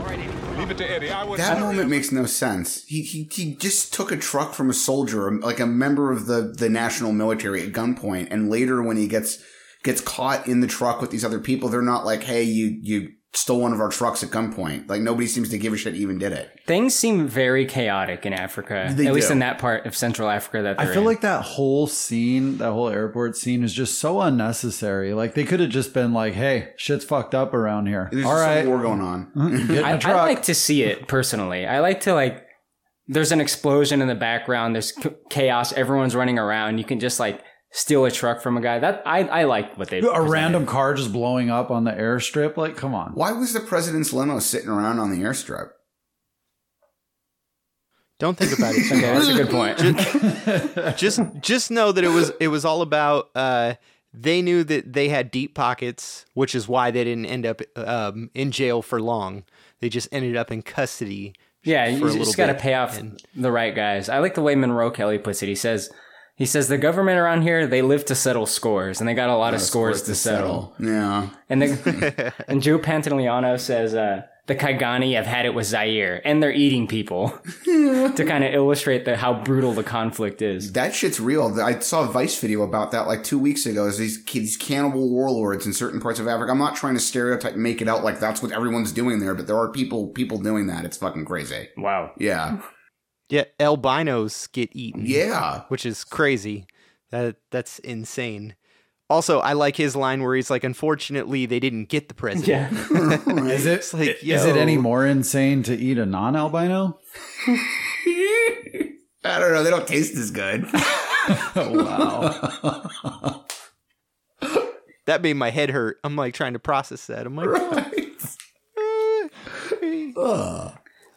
Leave it to Eddie. I would. That moment makes no sense. He, he he just took a truck from a soldier, like a member of the the national military at gunpoint, and later when he gets gets caught in the truck with these other people, they're not like, "Hey, you you stole one of our trucks at gunpoint." Like nobody seems to give a shit. Even did it. Things seem very chaotic in Africa, They at least in that part of Central Africa that I they're feel in. like that whole scene, that whole airport scene, is just so unnecessary. Like they could have just been like, "Hey, shit's fucked up around here." There's All just war going on. get in I, a I truck. like to see it personally. I like to like. There's an explosion in the background. There's chaos. Everyone's running around. You can just like steal a truck from a guy. That I I like what they. a random car just blowing up on the airstrip. Like, come on. Why was the president's limo sitting around on the airstrip? Don't think about it. Okay, that's a good point. just just know that it was it was all about uh they knew that they had deep pockets which is why they didn't end up um, in jail for long they just ended up in custody Yeah, for you a just got to pay off And- the right guys. I like the way Monroe Kelly puts it. He says, he says the government around here they live to settle scores, and they got a lot of scores, to settle. Yeah. And the, and Joe Pantoliano says uh, the Kaigani have had it with Zaire, and they're eating people to kind of illustrate the how brutal the conflict is. That shit's real. I saw a Vice video about that like two weeks ago. Is these these cannibal warlords in certain parts of Africa? I'm not trying to stereotype, make it out like that's what everyone's doing there, but there are people people doing that. It's fucking crazy. Wow. Yeah. Yeah albinos get eaten Yeah. which is crazy that that's insane also i like his line where he's like unfortunately they didn't get the president Yeah. Is it It's like, is it any more insane to eat a non-albino? I don't know. They don't taste as good. wow. that made my head hurt i'm like trying to process that i'm like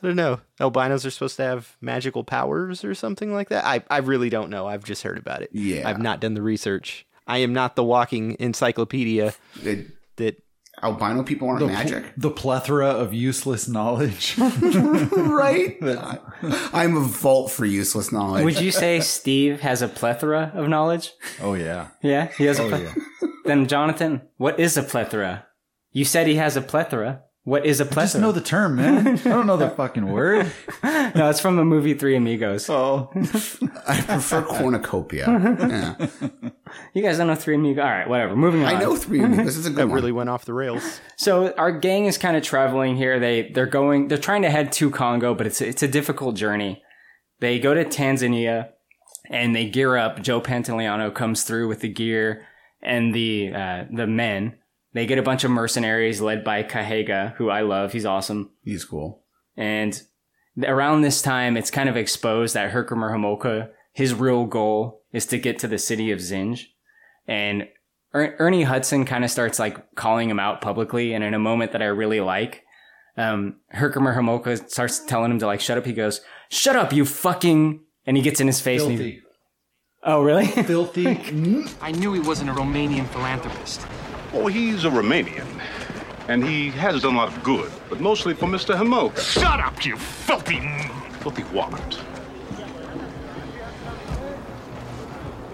I don't know. Albinos are supposed to have magical powers or something like that. I, I really don't know. I've just heard about it. Yeah. I've not done the research. I am not the walking encyclopedia It- that albino people aren't The, magic, the plethora of useless knowledge. right? I'm a vault for useless knowledge. Would you say Steve has a plethora of knowledge? oh yeah. Yeah, he has a Oh plethora. yeah. Then Jonathan, what is a plethora? You said he has a plethora. What is a plethora? Just know the term, man. I don't know the fucking word. no, it's from the movie Three Amigos. Oh. I prefer cornucopia. Yeah. You guys don't know Three Amigos? All right, whatever. Moving on. I know three amigos. This is a good that one. really went off the rails. So our gang is kind of traveling here. They they're going. They're trying to head to Congo, but it's it's a difficult journey. They go to Tanzania, and they gear up. Joe Pantoliano comes through with the gear and the uh, the men. They get a bunch of mercenaries led by Kahega, who I love. He's awesome. He's cool. And around this time, it's kind of exposed that Herkimer Homolka, his real goal is to get to the city of Zinj. And er- Ernie Hudson kind of starts like calling him out publicly, and in a moment that I really like, um, Herkimer Homolka starts telling him to like shut up. He goes, "Shut up, you fucking!" And he gets in his face. And he, oh, really? Filthy. I knew he wasn't a Romanian philanthropist. Oh, he's a Romanian. And he has done a lot of good, but mostly for Mr. Homolka. Shut up, you filthy. Filthy what?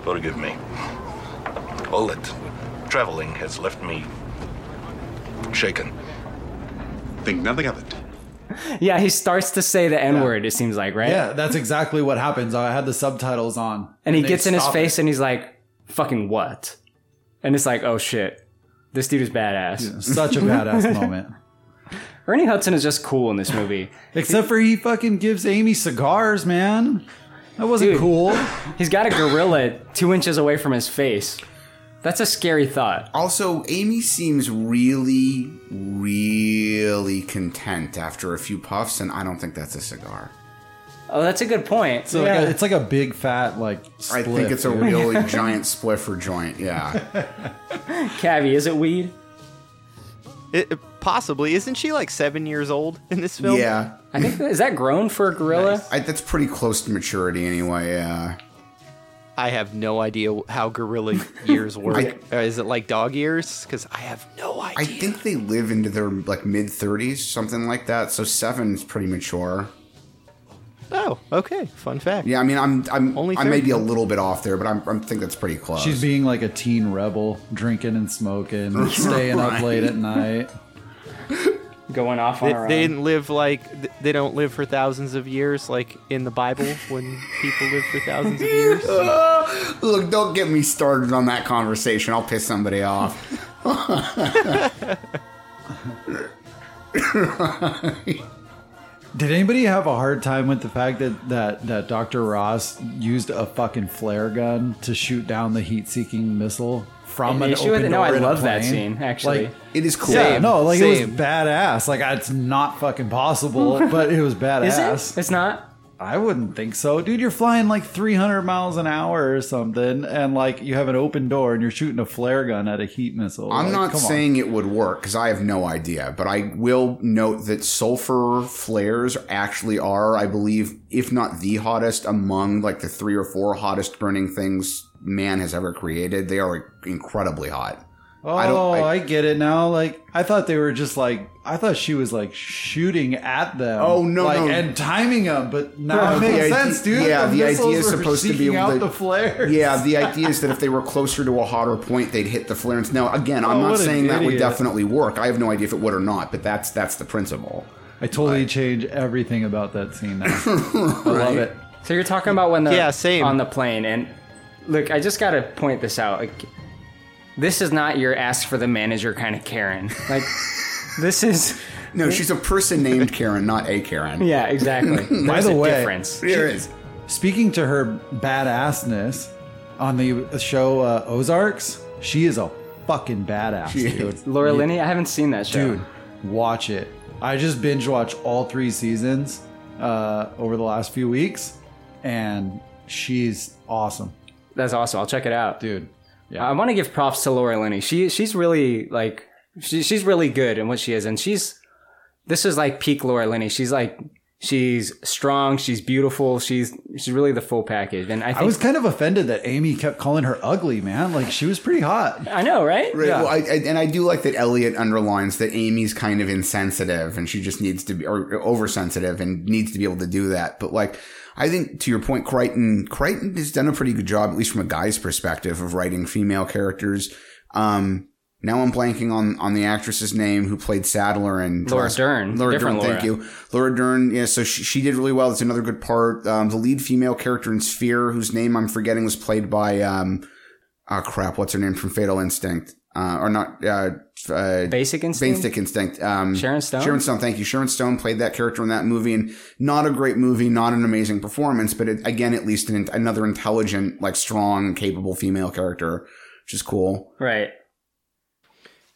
Forgive me. All that traveling has left me shaken. Think nothing of it. yeah, he starts to say the N word. It seems like right. Yeah, that's exactly what happens. I had the subtitles on, and he gets in his face it. and he's like, "Fucking what?" And it's like, "Oh shit, this dude is badass." Such a badass moment. Ernie Hudson is just cool in this movie. Except for he fucking gives Amy cigars, man. That wasn't Dude. cool. He's got a gorilla two inches away from his face. That's a scary thought. Also, Amy seems really, really content after a few puffs, and I don't think that's a cigar. Oh, that's a good point. So like a, it's like a big fat like. I think it's a dude. really giant spliffer joint. Yeah. Cavi, is it weed? It, it- possibly. Isn't she like seven years old in this film? Yeah. I think is that grown for a gorilla? I, that's pretty close to maturity anyway. Yeah. I have no idea how gorilla years work. Uh, is it like dog years? Because I have no idea. I think they live into their like mid 30s, something like that. So seven is pretty mature. Oh, okay. Fun fact. Yeah, I mean, I'm I'm Only I may be a little bit off there, but I'm, I think that's pretty close. She's being like a teen rebel, drinking and smoking, staying up late at night. Going off on They, her they own. didn't live like th- they don't live for thousands of years like in the Bible when people live for thousands of years. Look, don't get me started on that conversation. I'll piss somebody off. Did anybody have a hard time with the fact that that that Dr. Ross used a fucking flare gun to shoot down the heat-seeking missile from An an issue with open it? No, I door in a love that scene, actually. Like, it is cool. yeah, no, like it was badass. Like it's not fucking possible, but it was badass. Is it? It's not. I wouldn't think so, dude. You're flying like 300 miles an hour or something, and like you have an open door and you're shooting a flare gun at a heat missile. I'm Like, not come on. saying it would work because I have no idea, but I will note that sulfur flares actually are, I believe, if not the hottest among like the three or four hottest burning things man has ever created. They are incredibly hot. Oh, I I, don't- I- get it now. Like I thought they were just like I thought she was like shooting at them. Oh, no, like, no. and timing them. But now Yeah, it the makes idea- sense, dude. yeah, the missiles idea is supposed to be seeking able out to- the flares. Yeah, the idea is that if they were closer to a hotter point, they'd hit the flares. Now, again, I'm Oh, not saying that would definitely work. I have no idea if it would or not, but that's that's the principle. I totally change everything about that scene. Now. I love it. So you're talking about when they're Yeah, same. on the plane, and look, I just got to point this out. Like, this is not your ask for the manager kind of Karen. Like, this is No, she's a person named Karen, not a Karen. yeah, exactly. By There's the a way, difference. There is. Speaking to her badassness on the show uh, Ozarks, she is a fucking badass, She dude. is. Laura Linney, I haven't seen that show. Dude, watch it. I just binge watched all three seasons uh, over the last few weeks, and she's awesome, That's awesome. I'll check it out. dude. I want to give props to Laura Linney. She she's really like she, she's really good in what she is, and she's this is like peak Laura Linney. She's like she's strong, she's beautiful, she's she's really the full package. And I I, was kind of offended that Amy kept calling her ugly, man. Like she was pretty hot. I know, right? Right. Yeah. Well, I, I, and I do like that Elliot underlines that Amy's kind of insensitive and she just needs to be, or oversensitive and needs to be able to do that. But like, I think to your point, Crichton, Crichton has done a pretty good job, at least from a guy's perspective, of writing female characters. Um, now I'm blanking on, on the actress's name who played Sadler and Laura Dern. Laura Different Dern, thank Laura. you. Laura Dern, yeah, so she, she did really well. It's another good part. Um, the lead female character in Sphere, whose name I'm forgetting, was played by, um, oh crap, what's her name from Fatal Instinct? Uh, or not, uh, uh, Basic Instinct? Basic Instinct. Um, Sharon Stone? Sharon Stone, thank you. Sharon Stone played that character in that movie and not a great movie, not an amazing performance, but it, again, at least an, another intelligent, like strong, capable female character, which is cool. right.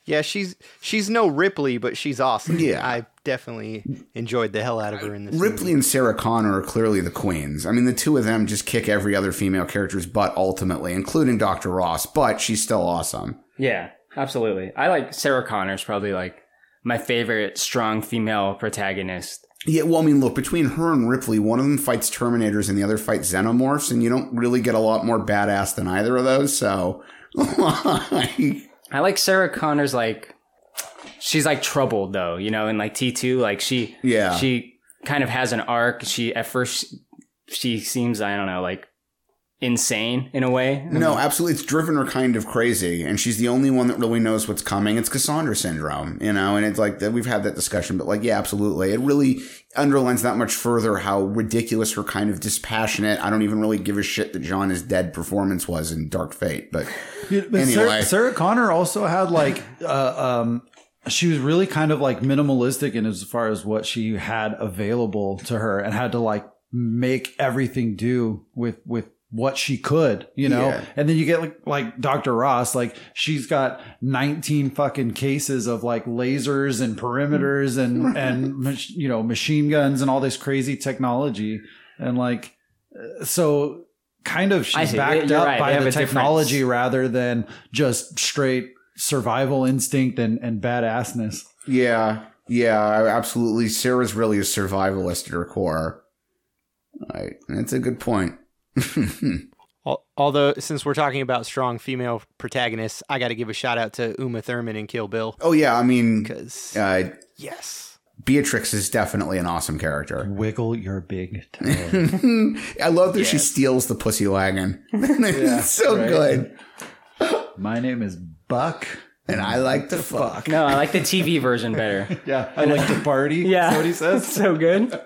Yeah, she's she's no Ripley, but she's awesome. Yeah. I definitely enjoyed the hell out of her in this. Ripley movie. and Sarah Connor are clearly the queens. I mean, the two of them just kick every other female character's butt ultimately, including Dr. Ross, but she's still awesome. Yeah, absolutely. I like Sarah Connor's probably like my favorite strong female protagonist. Yeah, well, I mean, look, between her and Ripley, one of them fights Terminators and the other fights Xenomorphs, and you don't really get a lot more badass than either of those, so. I like Sarah Connor's like she's like troubled though, you know, in like T2, like she Yeah. she kind of has an arc. She at first she seems I don't know, like insane in a way. No, absolutely. It's driven her kind of crazy, and she's the only one that really knows what's coming. It's Cassandra syndrome, you know, and it's like that. We've had that discussion, but like, yeah, absolutely. It really underlines that much further how ridiculous her kind of dispassionate. I don't even really give a shit that John is dead performance was in Dark Fate, but, Yeah, but anyway, Sarah, Sarah Connor also had like uh, um she was really kind of like minimalistic in as far as what she had available to her and had to like make everything do with with what she could, you know? Yeah. And then you get like like Dr. Ross, like she's got 19 fucking cases of like lasers and perimeters and and you know, machine guns and all this crazy technology and like so kind of she's backed You're up right. By the a difference. technology rather than just straight survival instinct and, and badassness. yeah, yeah, absolutely. Sarah's really a survivalist at her core. Right, that's a good point. Al- Although, since we're talking about strong female protagonists, I got to give a shout out to Uma Thurman in Kill Bill. Oh yeah, I mean, because uh, yes, Beatrix is definitely an awesome character. Wiggle your big toe. I love that she steals the pussy wagon. Yeah, it's so right. good. My name is Buck. And I like to fuck. No, I like the TV version better. Yeah, I like to party. Yeah. That's what he says. so good.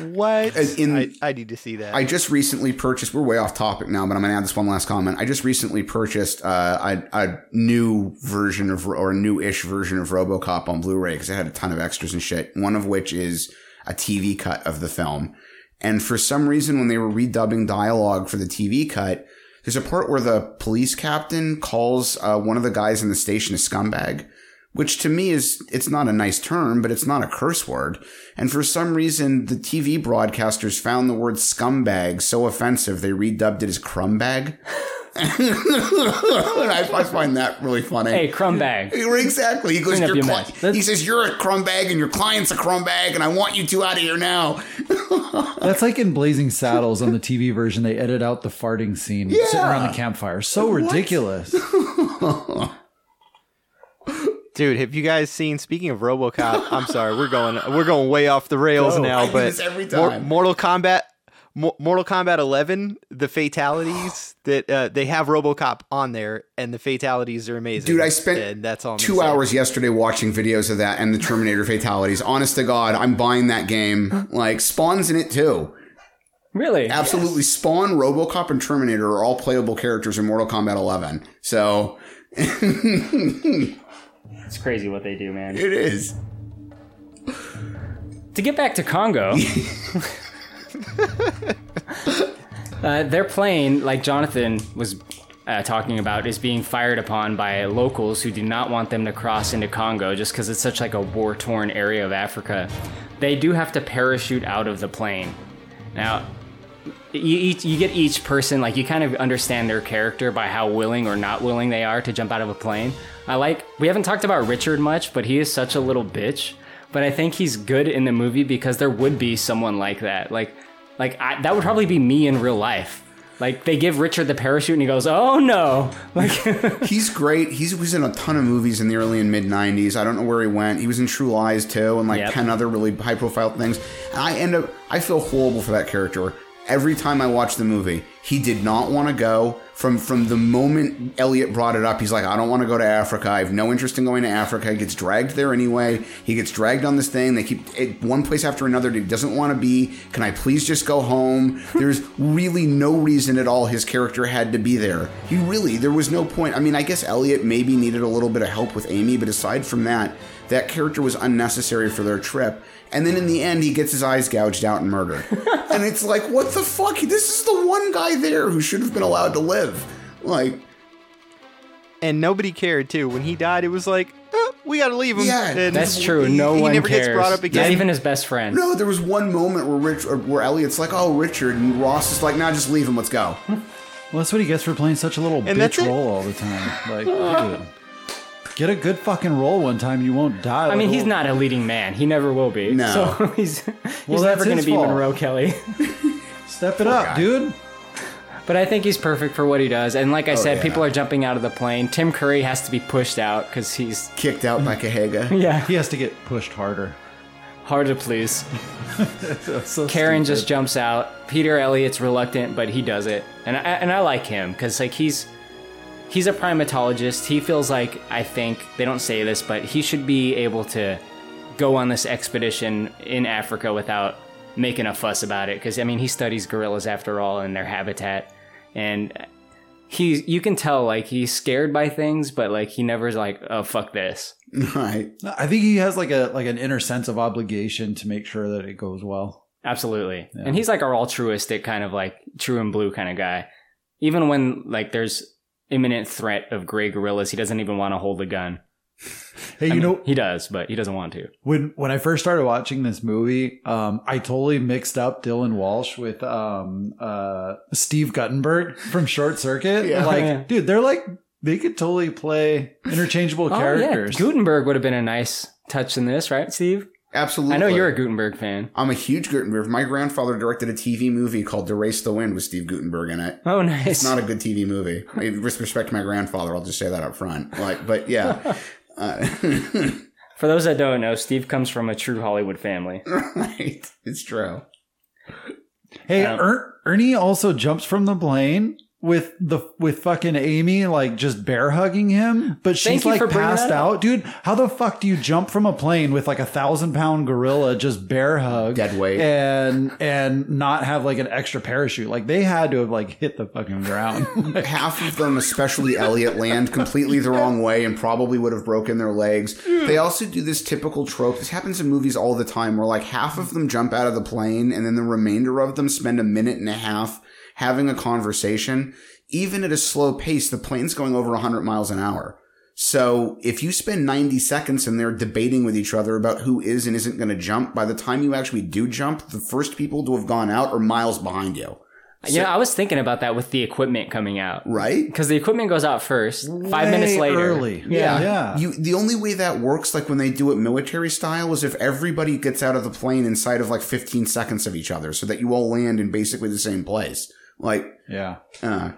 What? In, I, I need to see that. I just recently purchased. We're way off topic now, but I'm going to add this one last comment. I just recently purchased uh, a, a new version of or a new-ish version of RoboCop on Blu-ray because it had a ton of extras and shit. One of which is a TV cut of the film. And for some reason, when they were redubbing dialogue for the TV cut, there's a part where the police captain calls uh, one of the guys in the station a scumbag, which to me is, it's not a nice term, but it's not a curse word. And for some reason, the TV broadcasters found the word scumbag so offensive, they redubbed it as crumbag. I, I find that really funny. Hey, crumb bag. Exactly. He goes, Clean up your your cli- he says, you're a crumb bag and your client's a crumb bag and I want you two out of here now. That's like in Blazing Saddles on the TV version. They edit out the farting scene sitting around the campfire. So ridiculous. Dude, have you guys seen? Speaking of RoboCop, I'm sorry, we're going we're going way off the rails Go. now. I but this every Mor- Mortal Kombat, Mo- Mortal Kombat 11, the fatalities that uh, they have RoboCop on there, and the fatalities are amazing. Dude, I spent and that's all two hours yesterday watching videos of that and the Terminator fatalities. Honest to God, I'm buying that game. Like, Spawn's in it too. Really? Absolutely. Spawn, Robocop, and Terminator are all playable characters in Mortal Kombat 11. So, it It's crazy what they do, man. It is. To get back to Congo, uh, their plane, like Jonathan was uh, talking about, is being fired upon by locals who do not want them to cross into Congo just because it's such like a war-torn area of Africa. They do have to parachute out of the plane. Now, you each you get each person like you kind of understand their character by how willing or not willing they are to jump out of a plane. I like we haven't talked about Richard much, but he is such a little bitch. But I think he's good in the movie because there would be someone like that. Like like I, that would probably be me in real life. Like they give Richard the parachute and he goes, "Oh no!" Like He's great. He's, he was in a ton of movies in the early and mid 90s. I don't know where he went. He was in True Lies too and like Yep. 10 other really high profile things. And I end up, I feel horrible for that character. Every time I watch the movie, he did not want to go. From from the moment Elliot brought it up, he's like, I don't want to go to Africa. I have no interest in going to Africa. He gets dragged there anyway. He gets dragged on this thing. They keep it one place after another. He doesn't want to be. Can I please just go home? There's really no reason at all his character had to be there. He really, there was no point. I mean, I guess Elliot maybe needed a little bit of help with Amy, but aside from that, that character was unnecessary for their trip. And then in the end, he gets his eyes gouged out and murdered. and it's like, what the fuck? This is the one guy there who should have been allowed to live. Like, and nobody cared too. When he died, it was like, oh, we got to leave him. Yeah, And that's true. he- No he one never cares. gets brought up again. Not even his best friend. no, there was one moment where Rich, or where Elliot's like, oh, Richard, and Ross is like, nah, just leave him. Let's go. Well, that's what he gets for playing such a little And bitch role all the time. Like, dude, get a good fucking role one time. You won't die. I mean, he's not a leading man. He never will be. No. So he's, he's Well, never that's going to his be fault. Monroe Kelly. Step it up, guy. dude. But I think he's perfect for what he does. And like I Oh, said, yeah. people are jumping out of the plane. Tim Curry has to be pushed out because he's kicked out by Kahega. Yeah. He has to get pushed harder. Hard to please. so Karen stupid. just jumps out. Peter Elliott's reluctant, but he does it, and I, and I like him because like he's he's a primatologist. He feels like I think they don't say this, but he should be able to go on this expedition in Africa without making a fuss about it. Because I mean, he studies gorillas after all and their habitat, and he you can tell like he's scared by things, but like he never's like, oh fuck this. Right. I think he has like a like an inner sense of obligation to make sure that it goes well. Absolutely. And he's like our altruistic kind of like true and blue kind of guy. Even when like there's imminent threat of gray gorillas, he doesn't even want to hold the gun. Hey, I you mean, know, he does, but he doesn't want to. when when I first started watching this movie, um, I totally mixed up Dylan Walsh with um, uh, Steve Guttenberg from Short Circuit. Yeah. Like, Yeah. dude, they're like they could totally play interchangeable Oh, characters. yeah. Guttenberg would have been a nice touch in this, right, Steve? Absolutely. I know you're a Guttenberg fan. I'm a huge Guttenberg. My grandfather directed a TV movie called To Race the Wind with Steve Guttenberg in it. Oh, nice. It's not a good TV movie. I mean, with respect to my grandfather, I'll just say that up front. Like, but yeah. Uh, For those that don't know, Steve comes from a true Hollywood family. right. It's true. Hey, Um, er- Ernie also jumps from the plane with the with fucking Amy like just bear hugging him, but she's like passed out, dude. How the fuck do you jump from a plane with like a thousand pound gorilla just bear hug Dead weight. and and not have like an extra parachute? Like they had to have like hit the fucking ground. Half of them, especially Elliot, land completely the wrong way and probably would have broken their legs. They also do this typical trope. This happens in movies all the time where like half of them jump out of the plane and then the remainder of them spend a minute and a half having a conversation. Even at a slow pace, the plane's going over 100 miles an hour. So if you spend 90 seconds in there debating with each other about who is and isn't going to jump, by the time you actually do jump, the first people to have gone out are miles behind you. you know, I was thinking about that with the equipment coming out. Right? Because the equipment goes out first. Five minutes later. early. Yeah. Yeah. You the only way that works, like when they do it military style, is if everybody gets out of the plane inside of like 15 seconds of each other, so that you all land in basically the same place. Like, yeah. uh,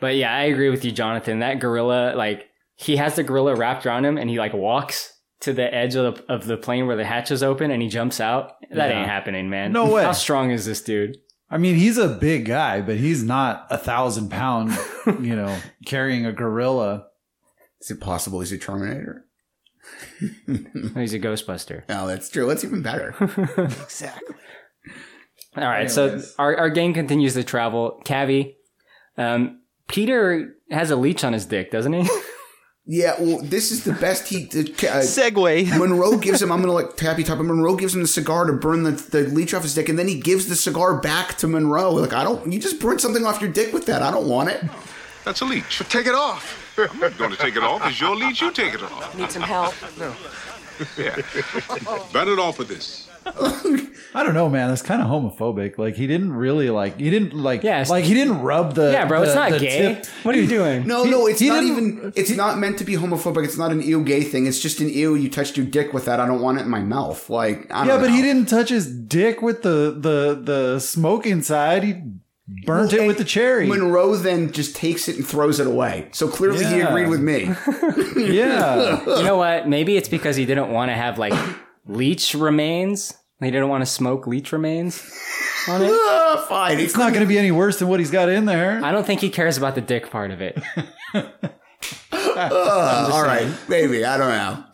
But yeah, I agree with you, Jonathan. That gorilla, like, he has the gorilla wrapped around him and he like walks to the edge of the, of the plane where the hatch is open and he jumps out. That Yeah. ain't happening, man. No way. How strong is this dude? I mean, he's a big guy, but he's not a thousand pound, you know, carrying a gorilla. is it possible he's a Terminator? He's a Ghostbuster. Oh, that's true. That's even better. Exactly. All right, so our, our gang continues to travel. Cavi, um, Peter has a leech on his dick, doesn't he? Yeah, well, this is the best he. Uh, segue. Monroe gives him. I'm gonna like Tappy Top. Monroe gives him the cigar to burn the, the leech off his dick, and then he gives the cigar back to Monroe. Like, I don't. You just burned something off your dick with that. I don't want it. That's a leech. But take it off. I'm not going to take it off. It's your leech. You take it off. Need some help? No. Yeah. Burn it off with this. I don't know, man. That's kind of homophobic. Like he didn't really like. He didn't like. Yeah, like he didn't rub the. yeah, bro, it's not gay. tip. What are you doing? No, He- no, it's he not even. It's not meant to be homophobic. It's not an ew gay thing. It's just an ew. You touched your dick with that. I don't want it in my mouth. Like, I don't Yeah, but he didn't touch his dick with the the the smoke inside. He burnt Well, it with the cherry. Monroe then just takes it and throws it away. So clearly he agreed with me. yeah. You know what? Maybe it's because he didn't want to have like leech remains. He didn't want to smoke leech remains on it. Ah, fine. It's not going to be any worse than what he's got in there. I don't think he cares about the dick part of it. Uh, all right, maybe. I don't know.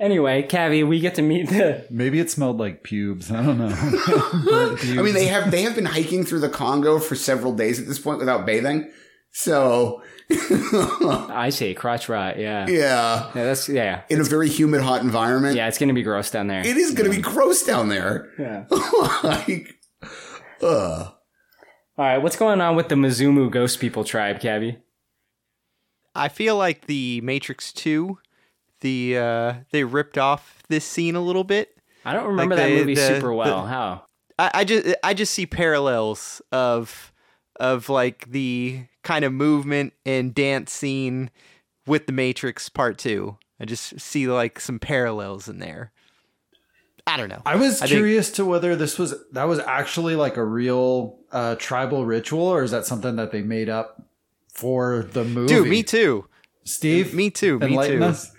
Anyway, Cavi, we get to meet the. Maybe it smelled like pubes. I don't know. I mean, they have they have been hiking through the Congo for several days at this point without bathing. So I see crotch rot. Yeah. yeah, Yeah, that's yeah. in a very humid, hot environment, Yeah, it's gonna be gross down there. it is going to be gross down there. Yeah. like, uh, All right, what's going on with the Mizumu Ghost People tribe, Cavi? I feel like the Matrix 2, the uh, they ripped off this scene a little bit. I don't remember Like that the- movie the- super well. the- How? I, I just I just see parallels of of like the kind of movement and dance scene with the Matrix Part Two. I just see like some parallels in there. I don't know. I was think- curious to whether this was that was actually like a real uh, tribal ritual, or is that something that they made up for the movie? Dude, me too. Steve, me too. Me enlighten too. us.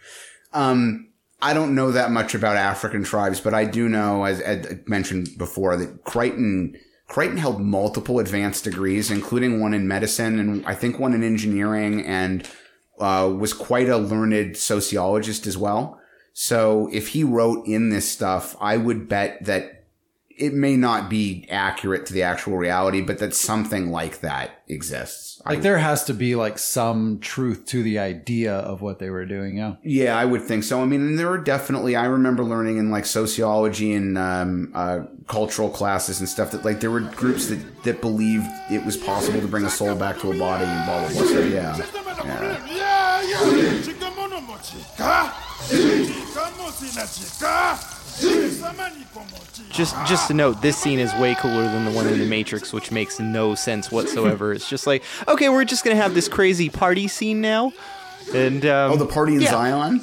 Um, I don't know that much about African tribes, but I do know, as Ed mentioned before, that Crichton Crichton held multiple advanced degrees, including one in medicine and I think one in engineering, and uh, was quite a learned sociologist as well. So if he wrote in this stuff, I would bet that it may not be accurate to the actual reality, but that something like that exists. Like there has to be like some truth to the idea of what they were doing. Yeah. Yeah, I would think so. I mean, and there were definitely. I remember learning in like sociology and um, uh, cultural classes and stuff that like there were groups that that believed it was possible to bring a soul back to a body and blah blah blah. So yeah, yeah. Just just to note, this scene is way cooler than the one in the Matrix, which makes no sense whatsoever. it's just like, okay, we're just gonna have this crazy party scene now, and um, oh, the party in yeah. Zion.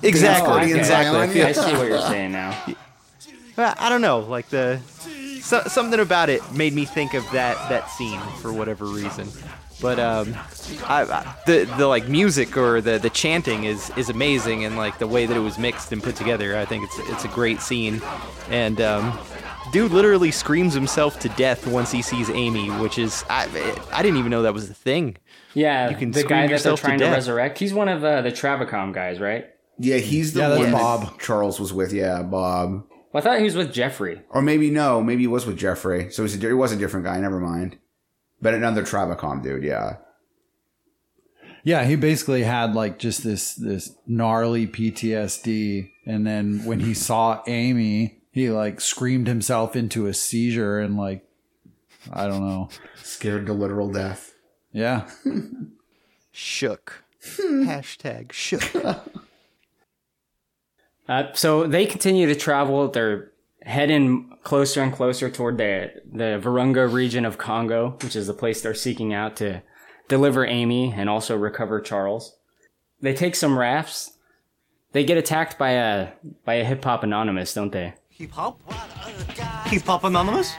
Exactly, Oh, I get it. exactly. I see what you're saying now. I don't know, like the so, something about it made me think of that that scene for whatever reason. But um, I, I, the the like music or the the chanting is is amazing, and like the way that it was mixed and put together, I think it's it's a great scene. And um, dude literally screams himself to death once he sees Amy, which is I I didn't even know that was the thing. Yeah, You can the guy that they're yourself to trying to, resurrect. He's one of uh, the Travicom guys, right? Yeah, he's the Yeah, that's one Bob. Charles was with. Yeah, Bob. Well, I thought he was with Jeffrey. Or maybe no, maybe he was with Jeffrey. So it was a, it was a different guy. Never mind. But another Travicom dude. Yeah. Yeah, he basically had like just this this gnarly PTSD, and then when he saw Amy, he like screamed himself into a seizure and like I don't know, scared to literal death. Yeah, shook. Hashtag shook. Uh, so they continue to travel. They're heading closer and closer toward the the Virunga region of Congo, which is the place they're seeking out to deliver Amy and also recover Charles. They take some rafts. They get attacked by a by a hip hop anonymous, don't they? Hip hop? Hip hop anonymous?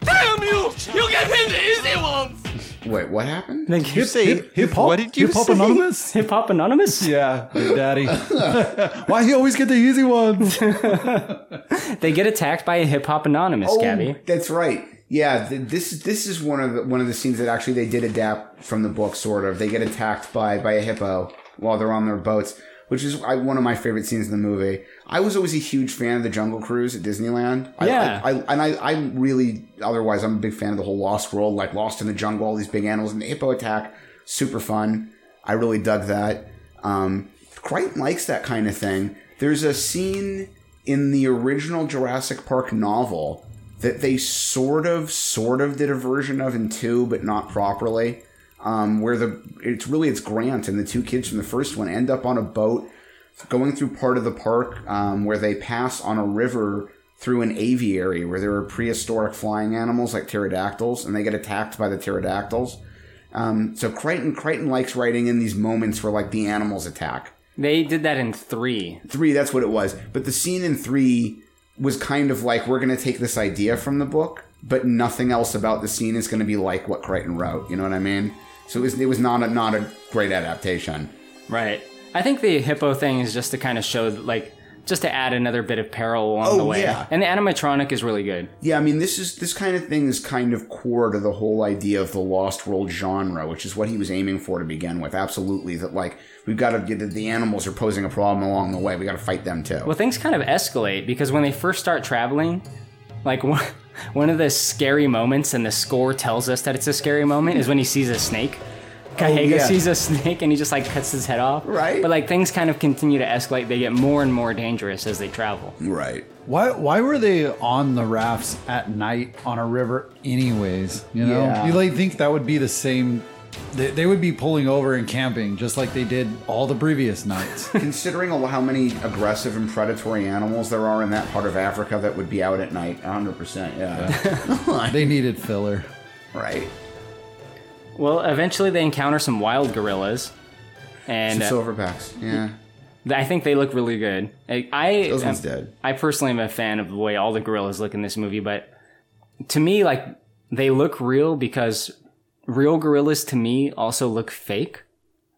Damn you! You get him the easy ones! Wait, what happened? Like, you say hip hop? What did you hip hop anonymous? Hip hop anonymous? Yeah, Daddy. Why do you always get the easy ones? They get attacked by a hip hop anonymous, Oh, Gabby. that's right. Yeah, th- this this is one of the one of the scenes that actually they did adapt from the book. Sort of, they get attacked by by a hippo while they're on their boats, which is I, one of my favorite scenes in the movie. I was always a huge fan of the Jungle Cruise at Disneyland. I- Yeah. I, I, and I, I really otherwise I'm a big fan of the whole Lost World, like Lost in the Jungle, all these big animals, and the hippo attack, super fun. I really dug that. Um, Crichton likes that kind of thing. There's a scene in the original Jurassic Park novel that they sort of, sort of did a version of in two, but not properly. Um, where the it's really it's Grant and the two kids from the first one end up on a boat going through part of the park um, where they pass on a river through an aviary where there are prehistoric flying animals like pterodactyls, and they get attacked by the pterodactyls. Um, so Crichton Crichton likes writing in these moments where like the animals attack. They did that in three. Three, that's what it was. But the scene in three was kind of like we're going to take this idea from the book, but nothing else about the scene is going to be like what Crichton wrote. You know what I mean? So it was it was not a not a great adaptation. Right. I think the hippo thing is just to kind of show, like, just to add another bit of peril along Oh, the way. yeah. And the animatronic is really good. Yeah, I mean, this is this kind of thing is kind of core to the whole idea of the Lost World genre, which is what he was aiming for to begin with. Absolutely, that like we've got to get the, the animals are posing a problem along the way. We got to fight them too. Well, things kind of escalate because when they first start traveling, like one, one of the scary moments, and the score tells us that it's a scary moment, is when he sees a snake. Kahega oh, yeah. sees a snake and he just like cuts his head off. Right. But like things kind of continue to escalate. They get more and more dangerous as they travel. Right. Why why were they on the rafts at night on a river anyways? You know, Yeah. you like think that would be the same. They, they would be pulling over and camping just like they did all the previous nights. Considering how many aggressive and predatory animals there are in that part of Africa that would be out at night, 100%. Yeah. they needed filler. Right. Well, eventually they encounter some wild gorillas, and Some uh, silverbacks. Yeah. I think they look really good. I, I Those one's am- dead. I personally am a fan of the way all the gorillas look in this movie, but to me, like they look real because real gorillas to me also look fake.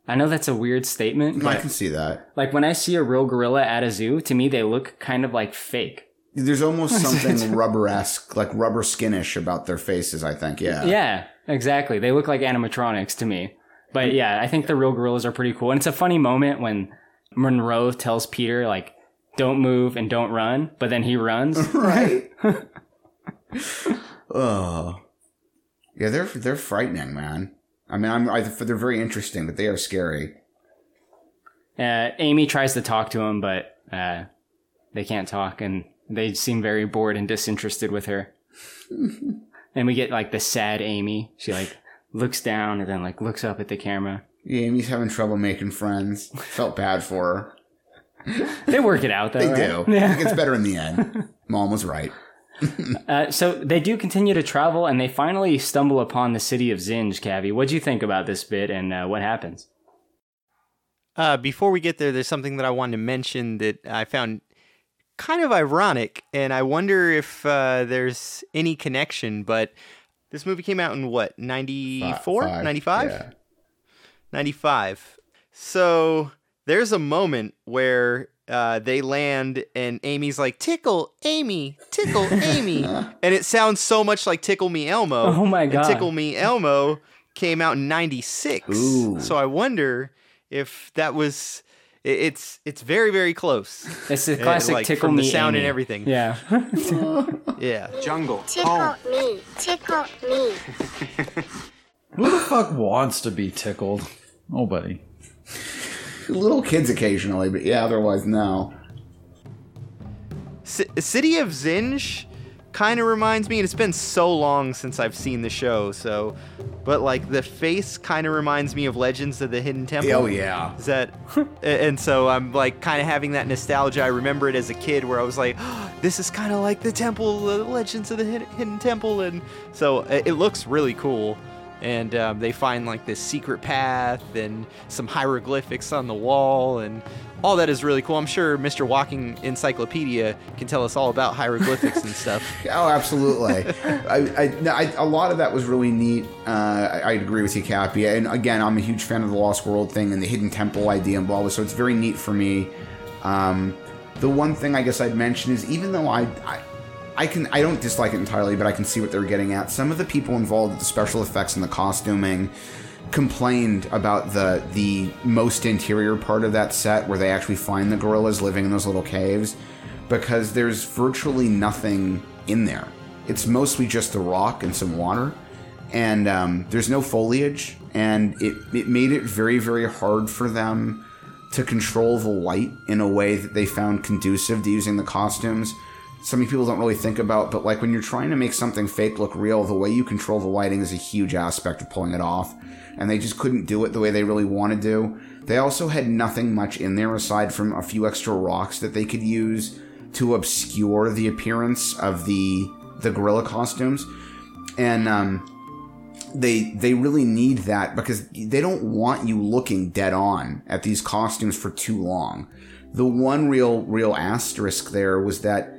I know that's a weird statement, I can see that. like when I see a real gorilla at a zoo, to me they look kind of like fake. There's almost something rubber-esque, like rubber skinish about their faces, I think. Yeah. Yeah, exactly. They look like animatronics to me. But yeah, I think the real gorillas are pretty cool. And it's a funny moment when Monroe tells Peter, like, don't move and don't run, but then he runs. right. Oh. Yeah, they're they're frightening, man. I mean, I'm I, they're very interesting, but they are scary. Uh, Amy tries to talk to him, but uh, they can't talk, and they seem very bored and disinterested with her. and we get like the sad Amy. She like looks down and then like looks up at the camera. Yeah, Amy's having trouble making friends. Felt bad for her. They work it out though. They right? do. It gets better in the end. Mom was right. Uh, so they do continue to travel, and they finally stumble upon the city of Zinj. Cavi, what do you think about this bit, and uh, what happens? Uh, before we get there, there's something that I wanted to mention that I found kind of ironic, and I wonder if uh, there's any connection. But this movie came out in what, 94? Five, 95? yeah. 95. So there's a moment where uh, they land and Amy's like, Tickle Amy, Tickle Amy. and it sounds so much like Tickle Me Elmo. Oh my And God. Tickle Me Elmo came out in 96. Ooh. So I wonder if that was. i- It's it's very very close. It's the Uh, classic like, tickle from me the sound Amy. and everything. Yeah. Yeah. Jungle. Tickle me. Tickle me. Who the fuck wants to be tickled? Nobody. Little kids occasionally, but yeah, otherwise no. C- City of Zinj kind of reminds me, and it's been so long since I've seen the show, so, but like the face kind of reminds me of Legends of the Hidden Temple. Oh yeah. Is that, and so I'm like kind of having that nostalgia. I remember it as a kid where I was like, oh, this is kind of like the temple, the Legends of the Hidden Temple, and so it, it looks really cool. And um, they find like this secret path and some hieroglyphics on the wall, and all that is really cool. I'm sure Mr. Walking Encyclopedia can tell us all about hieroglyphics and stuff. Oh, absolutely. I, I, I, a lot of that was really neat. Uh, I, agree with you, Cappy. And again, I'm a huge fan of the Lost World thing and the hidden temple idea blah. So it's very neat for me. Um, the one thing I guess I'd mention is even though I, I I can I don't dislike it entirely, but I can see what they're getting at. Some of the people involved with the special effects and the costuming complained about the the most interior part of that set where they actually find the gorillas living in those little caves because there's virtually nothing in there. It's mostly just the rock and some water, and um, there's no foliage, and it it made it very very hard for them to control the light in a way that they found conducive to using the costumes. Something people don't really think about, but like when you're trying to make something fake look real, the way you control the lighting is a huge aspect of pulling it off. And they just couldn't do it the way they really wanted to. They also had nothing much in there aside from a few extra rocks that they could use to obscure the appearance of the the gorilla costumes. And um, they they really need that because they don't want you looking dead on at these costumes for too long. The one real real asterisk there was that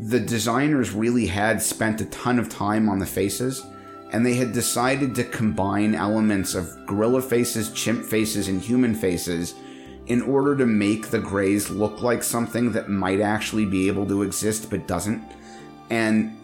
the designers really had spent a ton of time on the faces and they had decided to combine elements of gorilla faces, chimp faces and human faces in order to make the grays look like something that might actually be able to exist but doesn't. And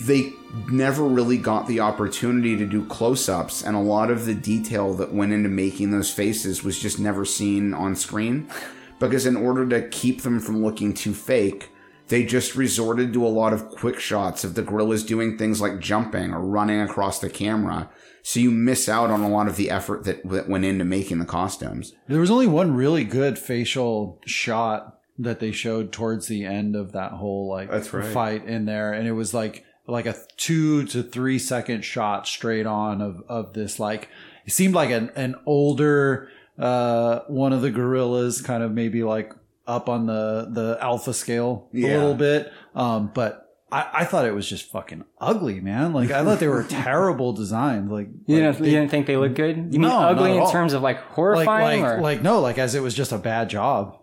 they never really got the opportunity to do close ups, and a lot of the detail that went into making those faces was just never seen on screen. Because, in order to keep them from looking too fake, they just resorted to a lot of quick shots of the gorillas doing things like jumping or running across the camera. So you miss out on a lot of the effort that, that went into making the costumes. There was only one really good facial shot that they showed towards the end of that whole like That's right. fight in there, and it was like like a two to three second shot straight on of of this like it seemed like an an older uh one of the gorillas kind of maybe like up on the the alpha scale a Yeah. little bit um but I, I thought it was just fucking ugly, man. Like I thought they were terrible designs. Like You like, didn't, you didn't think they looked good? You mean No, not ugly at in all. terms of like like horrifying like, or like no, like as it was just a bad job.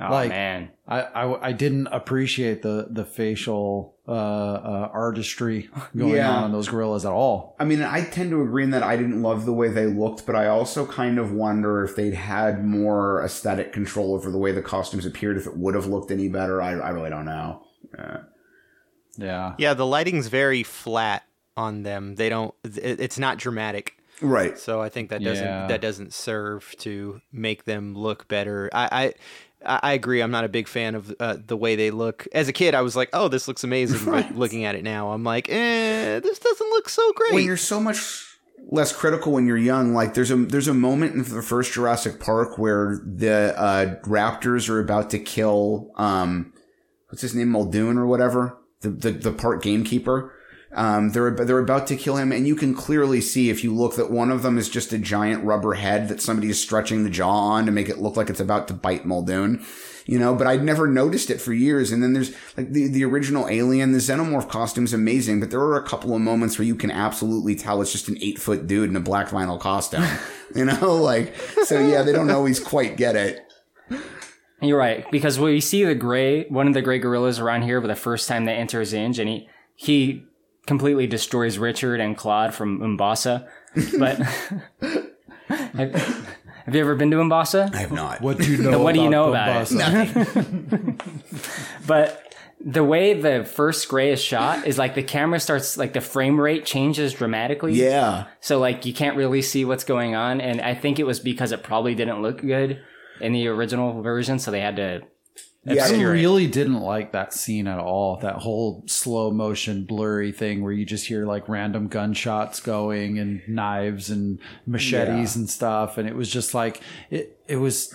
Oh, like man. I, I I didn't appreciate the the facial uh, uh artistry going Yeah. on in those gorillas at all. I mean, I tend to agree in that I didn't love the way they looked, but I also kind of wonder if they'd had more aesthetic control over the way the costumes appeared, if it would have looked any better. I, I really don't know. Uh, Yeah. Yeah, the lighting's very flat on them. They don't. it- It's not dramatic. Right. So I think that doesn't Yeah. that doesn't serve to make them look better. I. I I agree. I'm not a big fan of uh, the way they look. As a kid, I was like, "Oh, this looks amazing," but looking at it now, I'm like, "Eh, this doesn't look so great." when you're so much less critical when you're young, like there's a there's a moment in the first Jurassic Park where the uh, raptors are about to kill um, what's his name Muldoon or whatever the the, the park gamekeeper. Um, they're they're about to kill him, and you can clearly see if you look that one of them is just a giant rubber head that somebody is stretching the jaw on to make it look like it's about to bite Muldoon. You know, but I'd never noticed it for years. And then there's like the, the original Alien, the Xenomorph costume's amazing, but there are a couple of moments where you can absolutely tell it's just an eight foot dude in a black vinyl costume. you know, like, so yeah, they don't always quite get it. You're right because when we see the gray, one of the gray gorillas around here, for the first time they enter Zinj, and he he completely destroys Richard and Claude from Umbasa. But have, have you ever been to Umbasa? I have not. What do you know? what do you know about Bombasa? it? but the way the first gray is shot is like the camera starts like the frame rate changes dramatically. Yeah. So like you can't really see what's going on, and I think it was because it probably didn't look good in the original version, so they had to I really didn't like that scene at all. That whole slow motion, blurry thing where you just hear like random gunshots going and knives and machetes Yeah. and stuff. And it was just like, it, it was,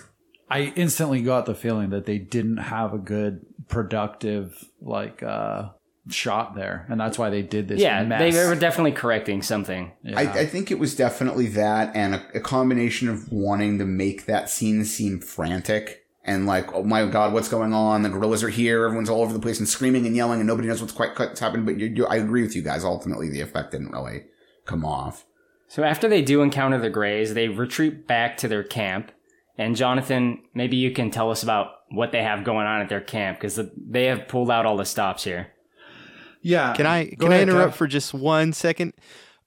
I instantly got the feeling that they didn't have a good, productive, like, uh, shot there. And that's why they did this. Yeah, mess. they were definitely correcting something. I, I think it was definitely that and a, a combination of wanting to make that scene seem frantic and like, oh my god, what's going on? The gorillas are here. Everyone's all over the place and screaming and yelling, and nobody knows what's quite what's happened. But you, you, I agree with you guys. Ultimately, the effect didn't really come off. So after they do encounter the Greys, they retreat back to their camp. And Jonathan, maybe you can tell us about what they have going on at their camp because they have pulled out all the stops here. Yeah. Can I Go can I interrupt Kev. for just one second?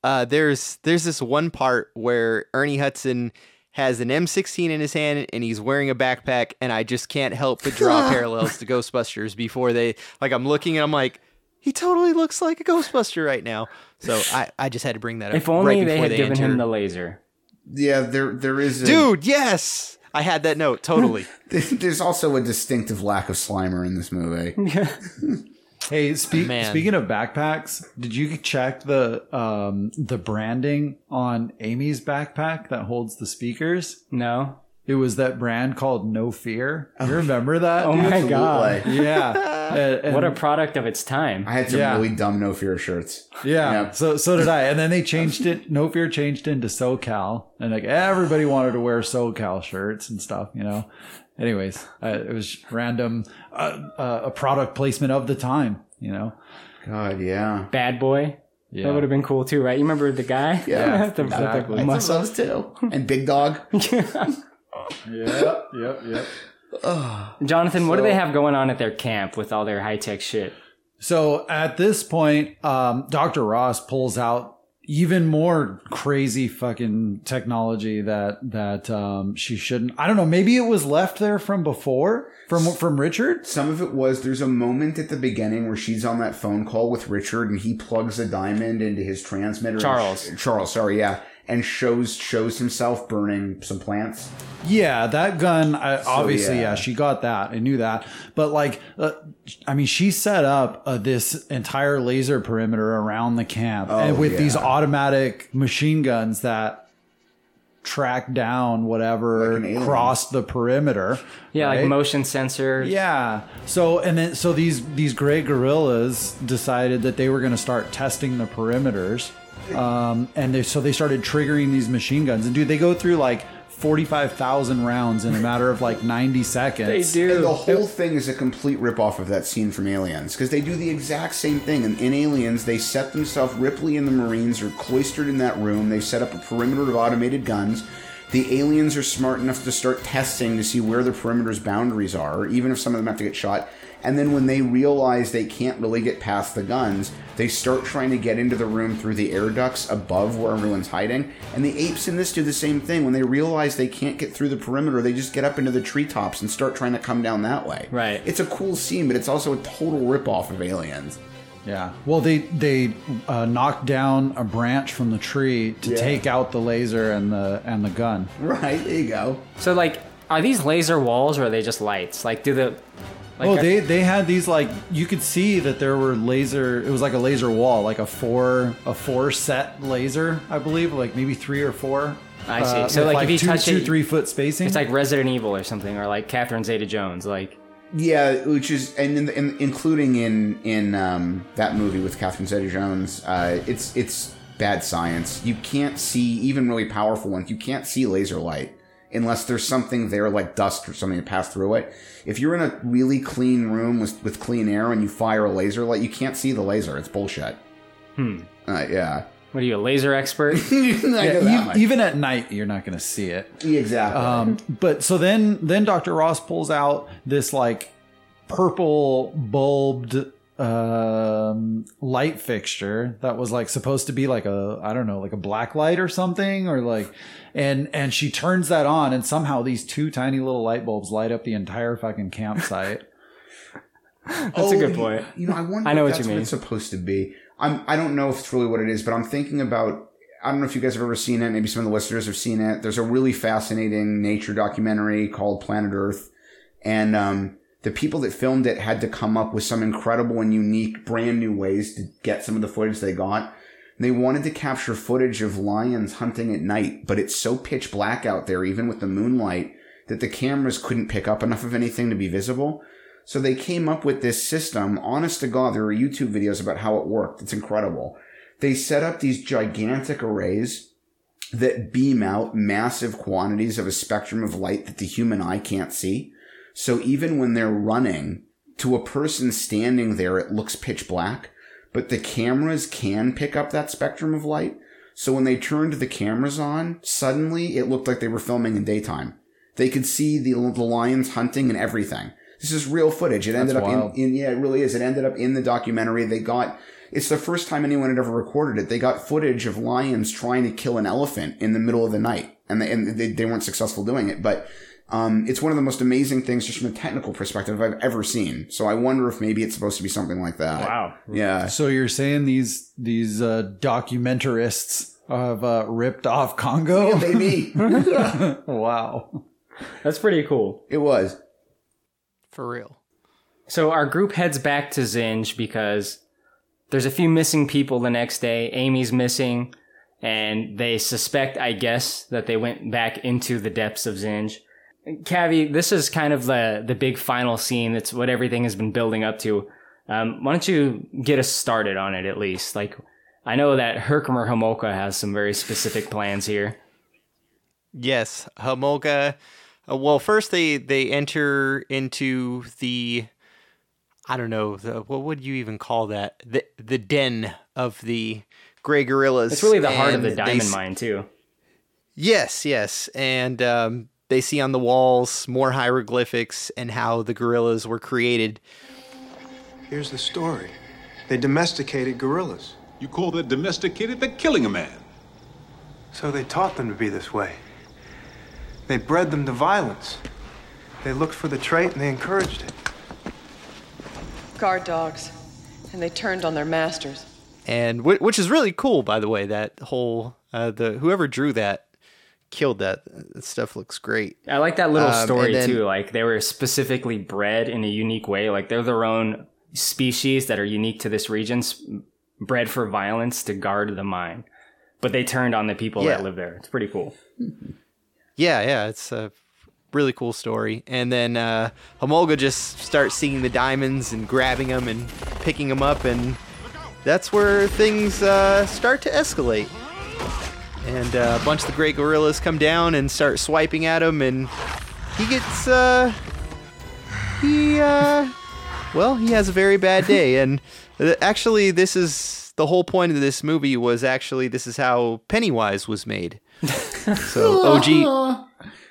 Uh, there's there's this one part where Ernie Hudson has an M16 in his hand and he's wearing a backpack, and I just can't help but draw parallels to Ghostbusters. Before they like, I'm looking and I'm like, he totally looks like a Ghostbuster right now. So I, I just had to bring that up. If only right they before had given enter. him the laser. Yeah, there there is a, dude. Yes, I had that note totally. There's also a distinctive lack of Slimer in this movie. Hey, speak, Man. speaking of backpacks, did you check the um, the branding on Amy's backpack that holds the speakers? No. It was that brand called No Fear. You remember that? Oh dude? my god! Yeah. And- what a product of its time. I had some Yeah. really dumb No Fear shirts. Yeah. Yep. So so did I. And then they changed it. No Fear changed into SoCal, and like everybody wanted to wear SoCal shirts and stuff. You know. Anyways, uh, it was random uh, uh, a product placement of the time. You know. God, yeah. Bad boy. Yeah. That would have been cool too, right? You remember the guy? Yeah, the, the exactly. I thought muscle. too. And Big Dog. Yeah, yep. Yep. Yep. Jonathan, what do they have going on at their camp with all their high tech shit? So at this point, um, Dr. Ross pulls out even more crazy fucking technology that that um, she shouldn't. I don't know. Maybe it was left there from before from from Richard. Some of it was there's a moment at the beginning where she's on that phone call with Richard and he plugs a diamond into his transmitter. Charles. sh- Charles, sorry, yeah. And shows shows himself burning some plants. Yeah, that gun. I, obviously, yeah. yeah. she got that. I knew that. But like, uh, I mean, she set up uh, this entire laser perimeter around the camp, and Oh, with these automatic machine guns that track down whatever Like an crossed the perimeter. Yeah, like motion sensor. Yeah. So and then so these these gray gorillas decided that they were going to start testing the perimeters, um, and they, so they started triggering these machine guns. And dude, they go through like forty-five thousand rounds in a matter of like ninety seconds. They And the whole thing is a complete ripoff of that scene from Aliens because they do the exact same thing. In, in Aliens, they set themselves. Ripley and the Marines are cloistered in that room. They've set up a perimeter of automated guns. The aliens are smart enough to start testing to see where the perimeter's boundaries are, even if some of them have to get shot. And then when they realize they can't really get past the guns, they start trying to get into the room through the air ducts above where everyone's hiding. And the apes in this do the same thing. When they realize they can't get through the perimeter, they just get up into the treetops and start trying to come down that way. Right. It's a cool scene, but it's also a total ripoff of Aliens. Yeah. Well, they they uh, knocked down a branch from the tree to Yeah. take out the laser and the and the gun. Right. There you go. So like, are these laser walls or are they just lights? Like, do the like oh, are- they they had these like you could see that there were laser. It was like a laser wall, like a four a four set laser, I believe, like maybe three or four. I see. uh, so with, like, if you two, touch two it, three foot spacing. it's like Resident Evil or something, or like Catherine Zeta-Jones. Like, Yeah, which is and in, in, including in in um, that movie with Catherine Zeta-Jones, uh, it's it's bad science. You can't see even really powerful ones. You can't see laser light unless there's something there like dust or something to pass through it. If you're in a really clean room with with clean air and you fire a laser light, you can't see the laser. It's bullshit. hmm, Uh, yeah. what are you, a laser expert? Yeah, know that much. even at night, you're not going to see it. exactly. Um, but so then, then Dr. Ross pulls out this like purple bulbed um, light fixture that was like supposed to be like a I don't know like a black light or something or like and and she turns that on and somehow these two tiny little light bulbs light up the entire fucking campsite. That's a good point. You, know, I wonder I know if what you mean. it's supposed to be. I'm, I don't know if it's really what it is, but I'm thinking about. I don't know if you guys have ever seen it. Maybe some of the listeners have seen it. There's a really fascinating nature documentary called Planet Earth, and um, the people that filmed it had to come up with some incredible and unique, brand new ways to get some of the footage they got. They wanted to capture footage of lions hunting at night, but it's so pitch black out there, even with the moonlight, that the cameras couldn't pick up enough of anything to be visible. So they came up with this system. Honest to God, there are YouTube videos about how it worked. It's incredible. They set up these gigantic arrays that beam out massive quantities of a spectrum of light that the human eye can't see. So even when they're running, to a person standing there, it looks pitch black, but the cameras can pick up that spectrum of light. So when they turned the cameras on, suddenly it looked like they were filming in daytime. They could see the, the lions hunting and everything. This is real footage. It ended That's up in, in, yeah, it really is. It ended up in the documentary. They got, it's the first time anyone had ever recorded it. They got footage of lions trying to kill an elephant in the middle of the night. And they, and they, they weren't successful doing it, but, um, it's one of the most amazing things just from a technical perspective I've ever seen. So I wonder if maybe it's supposed to be something like that. Wow. Yeah. So you're saying these these uh, documentarists have uh, ripped off Congo? Yeah, baby. wow. That's pretty cool. It was. For real. So our group heads back to Zinj because there's a few missing people the next day. Amy's missing, and they suspect, I guess, that they went back into the depths of Zinj. Cavi, this is kind of the the big final scene. That's what everything has been building up to. Um, why don't you get us started on it at least? Like, I know that Herkimer Homolka has some very specific plans here. Yes, Homolka. Uh, well, first they they enter into the I don't know the, what would you even call that the the den of the gray gorillas. It's really the heart of the diamond mine too. Yes, yes, and um, they see on the walls more hieroglyphics and how the gorillas were created. Here's the story. They domesticated gorillas. You call that domesticated? They're killing a man. So they taught them to be this way. They bred them to violence. They looked for the trait and they encouraged it. Guard dogs. And they turned on their masters. and which is really cool by the way that whole uh, the whoever drew that killed that That stuff looks great I like that little Um, story then- too. Like they were specifically bred in a unique way. Like they're their own species that are unique to this region, bred for violence to guard the mine. But they turned on the people Yeah. that live there. It's pretty cool. yeah yeah it's a really cool story and then uh Homolka just starts seeing the diamonds and grabbing them and picking them up and that's where things uh start to escalate and uh, a bunch of the great gorillas come down and start swiping at him, and he gets uh, he uh, well, he has a very bad day, and uh, actually, this is the whole point of this movie was actually this is how Pennywise was made. so OG.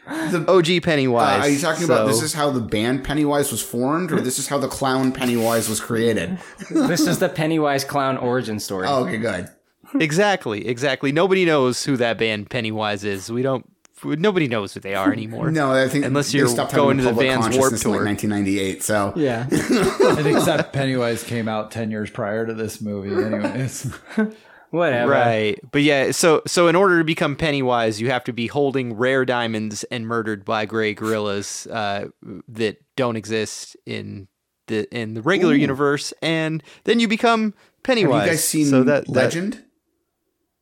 The, OG Pennywise. Uh, are you talking about this is how the band Pennywise was formed, or this is how the clown Pennywise was created? this is the Pennywise clown origin story. Oh, okay, good. Exactly, exactly. Nobody knows who that band Pennywise is. We don't. Nobody knows who they are anymore. No, I think unless you're going to the public Vans Warp consciousness in, Tour. like 1998. So yeah, and except Pennywise came out ten years prior to this movie, anyways. Whatever. Right. But yeah, so so in order to become Pennywise, you have to be holding rare diamonds and murdered by gray gorillas uh, that don't exist in the in the regular Ooh. universe, and then you become Pennywise. Have you guys seen so that, that- Legend?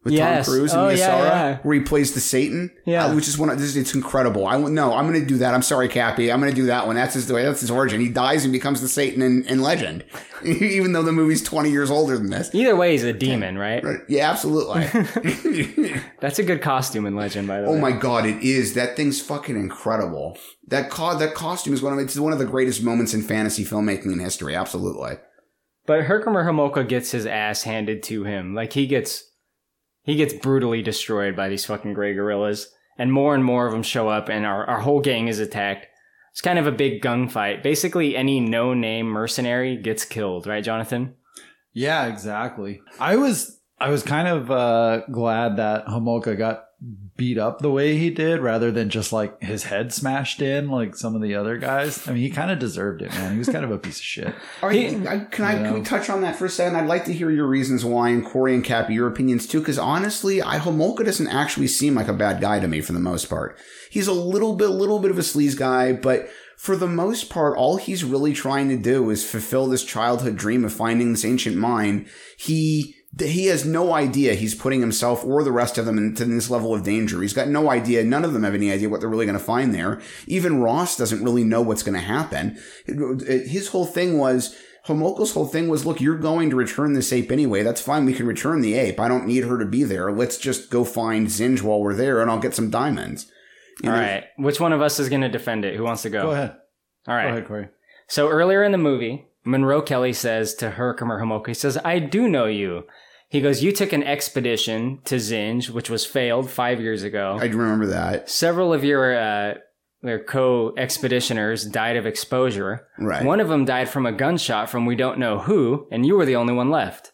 With Yes. Tom Cruise and Oh, Mia yeah, yeah. where he plays the Satan, Yeah. uh, which is one. Of, this, it's incredible. I want- no, I'm going to do that. I'm sorry, Cappy. I'm going to do that one. That's his that's his origin. He dies and becomes the Satan in, in Legend, even though the movie's 20 years older than this. Either way, he's a demon, right? right. Yeah, absolutely. That's a good costume in Legend, by the way. Oh my god, it is. That thing's fucking incredible. That co- that costume is one of it's one of the greatest moments in fantasy filmmaking in history. Absolutely. But Herkimer Homolka gets his ass handed to him. Like he gets he gets brutally destroyed by these fucking gray gorillas. And more and more of them show up and our, our whole gang is attacked. It's kind of a big gunfight. Basically any no name mercenary gets killed, right, Jonathan? Yeah, exactly. I was I was kind of uh, glad that Homolka got beat up the way he did, rather than just like his head smashed in like some of the other guys. I mean, he kind of deserved it, man. He was kind of a piece of shit. All right, I, can I can we touch on that for a second? I'd like to hear your reasons why, and Corey and Cappy, your opinions too. Because honestly, I Homolka doesn't actually seem like a bad guy to me for the most part. He's a little bit, little bit of a sleaze guy, but for the most part, all he's really trying to do is fulfill this childhood dream of finding this ancient mine. He he has no idea he's putting himself or the rest of them into this level of danger. He's got no idea. None of them have any idea what they're really going to find there. Even Ross doesn't really know what's going to happen. His whole thing was. Homolka's whole thing was, look, you're going to return this ape anyway. That's fine. We can return the ape. I don't need her to be there. Let's just go find Zinj while we're there and I'll get some diamonds. You All know? right. Which one of us is going to defend it? Who wants to go? Go ahead. All right. Go ahead, Corey. So earlier in the movie, Monroe Kelly says to Herkimer Homolka, he says, I do know you. He goes, You took an expedition to Zinj, which was failed five years ago. I remember that. Several of your, uh, co expeditioners died of exposure. Right. One of them died from a gunshot from we don't know who, and you were the only one left.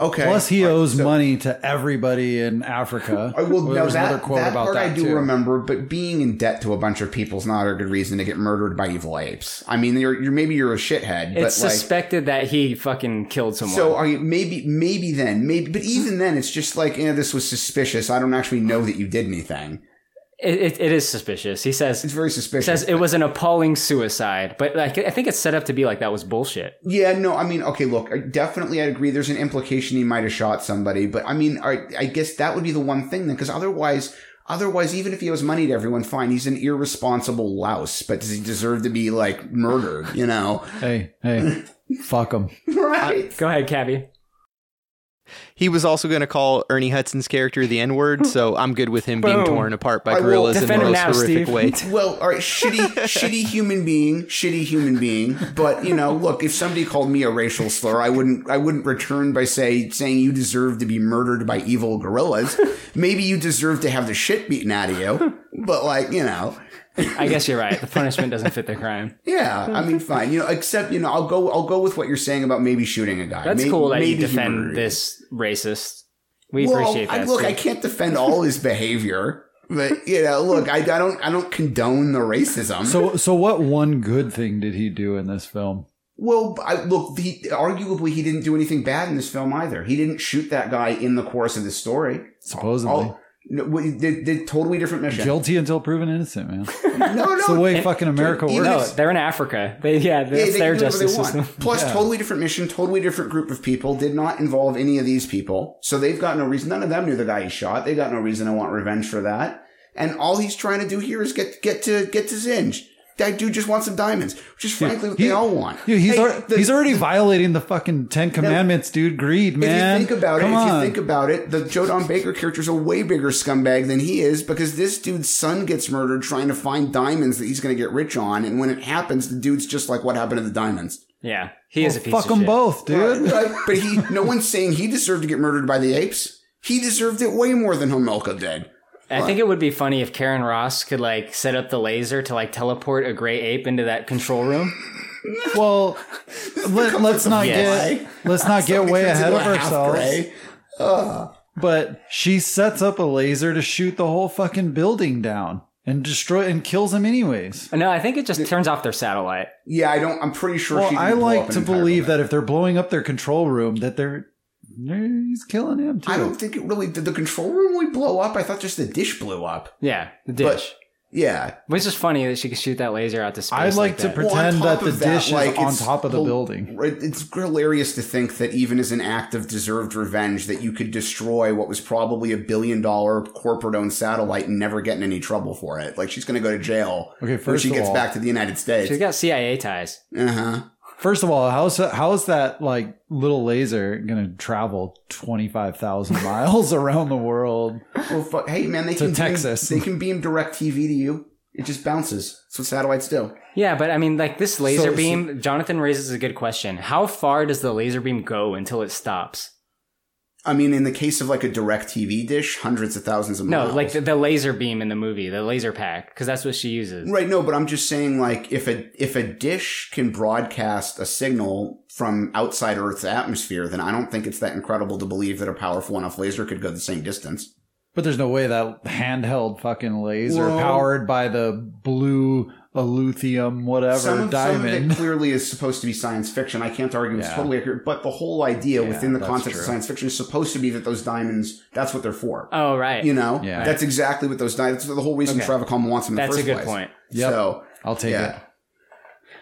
Okay. Plus, he owes money to everybody in Africa. I will There know was another that, quote that about part I do too. remember, but being in debt to a bunch of people is not a good reason to get murdered by evil apes. I mean, you're, you're maybe you're a shithead, but It's like, suspected that he fucking killed someone. so are you, maybe maybe then maybe, but even then, it's just like, yeah, this was suspicious. I don't actually know that you did anything. It, it, it is suspicious. He says it's very He suspicious. says it was an appalling suicide, but like I think it's set up to be like that was bullshit. Yeah, no, I mean, okay, look, definitely I agree. There's an implication he might have shot somebody, but I mean, I, I guess that would be the one thing then, because otherwise, otherwise, even if he owes money to everyone, fine, he's an irresponsible louse, but does he deserve to be like murdered? You know? Hey, hey, fuck him. right. Go ahead, Cabby. He was also going to call Ernie Hudson's character the N word, so I'm good with him being Boom. torn apart by I gorillas in the most now, horrific Steve. way. Well, all right, shitty, shitty human being, shitty human being. But you know, look, if somebody called me a racial slur, I wouldn't, I wouldn't return by say saying you deserve to be murdered by evil gorillas. Maybe you deserve to have the shit beaten out of you. But like, you know, I guess you're right. The punishment doesn't fit the crime. yeah, I mean, fine. You know, except you know, I'll go, I'll go with what you're saying about maybe shooting a guy. That's May- cool that you maybe he defend murdered this racist. We Well, appreciate I, that. look, Steve. I can't defend all his behavior. But you know, look, I, I don't, I don't condone the racism. So, so what one good thing did he do in this film? Well, I, look, he, arguably he didn't do anything bad in this film either. He didn't shoot that guy in the course of the story. Supposedly. All- no, we- they, they totally different mission. Guilty until proven innocent, man. No, It's no. the way and- fucking America works. no, they're in Africa. They, yeah, that's Yeah, they their can they justice system. Plus, Yeah. totally different mission, totally different group of people. Did not involve any of these people, so they've got no reason. None of them knew the guy he shot. They got no reason to want revenge for that. And all he's trying to do here is get get to get to Zinj. That dude just wants some diamonds, which is frankly what they all want. Dude, he's Hey, al- the- he's already violating the fucking Ten Commandments, dude. Greed, man. If you think about Come it, if you think about it, the Joe Don Baker character is a way bigger scumbag than he is because this dude's son gets murdered trying to find diamonds that he's going to get rich on, and when it happens, the dude's just like, "What happened to the diamonds?" Yeah, he is a piece fuck of them shit. both, dude. Right, right. But he, no one's saying he deserved to get murdered by the apes. He deserved it way more than Homolka did. I think it would be funny if Karen Ross could like set up the laser to like teleport a gray ape into that control room. Well, let, let's not Yes. get let's not get way ahead of into a half ourselves. But she sets up a laser to shoot the whole fucking building down and destroy and kills them anyways. No, I think it just turns off their satellite. Yeah, I don't. I'm pretty sure. Well, she I like to believe that if they're blowing up their control room, that they're he's killing him too. I don't think it really did. The control room really blow up. I thought just the dish blew up. Yeah, the But- dish. Yeah, But it's just funny that she could shoot that laser out to space. I'd like to that. pretend Well, that the of dish is on top of the hil- building. It's hilarious to think that even as an act of deserved revenge, that you could destroy what was probably a billion dollar corporate owned satellite and never get in any trouble for it. Like she's going to go to jail Okay, when first she of gets all- back to the United States. She's got CIA ties. Uh huh. First of all, how's how's that like little laser gonna travel twenty five thousand miles around the world? Well, fu- hey man, they To can Texas. Beam, they can beam direct TV to you. It just bounces. That's what satellites do. Yeah, but I mean, like this laser So- beam. Jonathan raises a good question. How far does the laser beam go until it stops? I mean, in the case of like a direct TV dish, hundreds of thousands of No, miles. No, like the, the laser beam in the movie, the laser pack, because that's what she uses. Right, no, but I'm just saying, like, if a if a dish can broadcast a signal from outside Earth's atmosphere, then I don't think it's that incredible to believe that a powerful enough laser could go the same distance. But there's no way that handheld fucking laser Well- powered by the blue lithium whatever some, of, some of diamond. it clearly is supposed to be science fiction. I can't argue it's Yeah. totally accurate, but the whole idea Yeah, within the context true. of science fiction is supposed to be that those diamonds, that's what they're for. Oh, right. You know, Yeah. that's exactly what those diamonds. That's the whole reason Okay. Travicom wants them. In That's the a first good place. point. Yep. So I'll take yeah. it.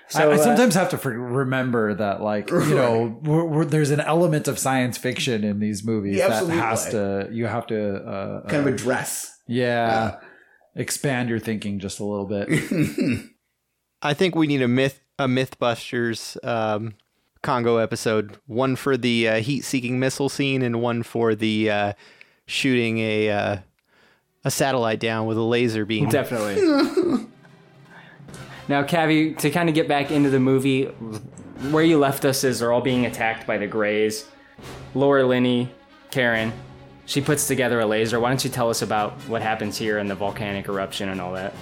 So, I, I uh, sometimes have to for, remember that, like you know, we're, we're, there's an element of science fiction in these movies Yeah, that has to you have to uh, kind uh, of address. yeah, expand your thinking just a little bit. I think we need a myth a MythBusters um, Congo episode. One for the uh, heat-seeking missile scene, and one for the uh, shooting a uh, a satellite down with a laser beam. Definitely. now, Cavi, to kind of get back into the movie, where you left us is they're all being attacked by the Greys. Laura Linney, Karen, she puts together a laser. Why don't you tell us about what happens here and the volcanic eruption and all that?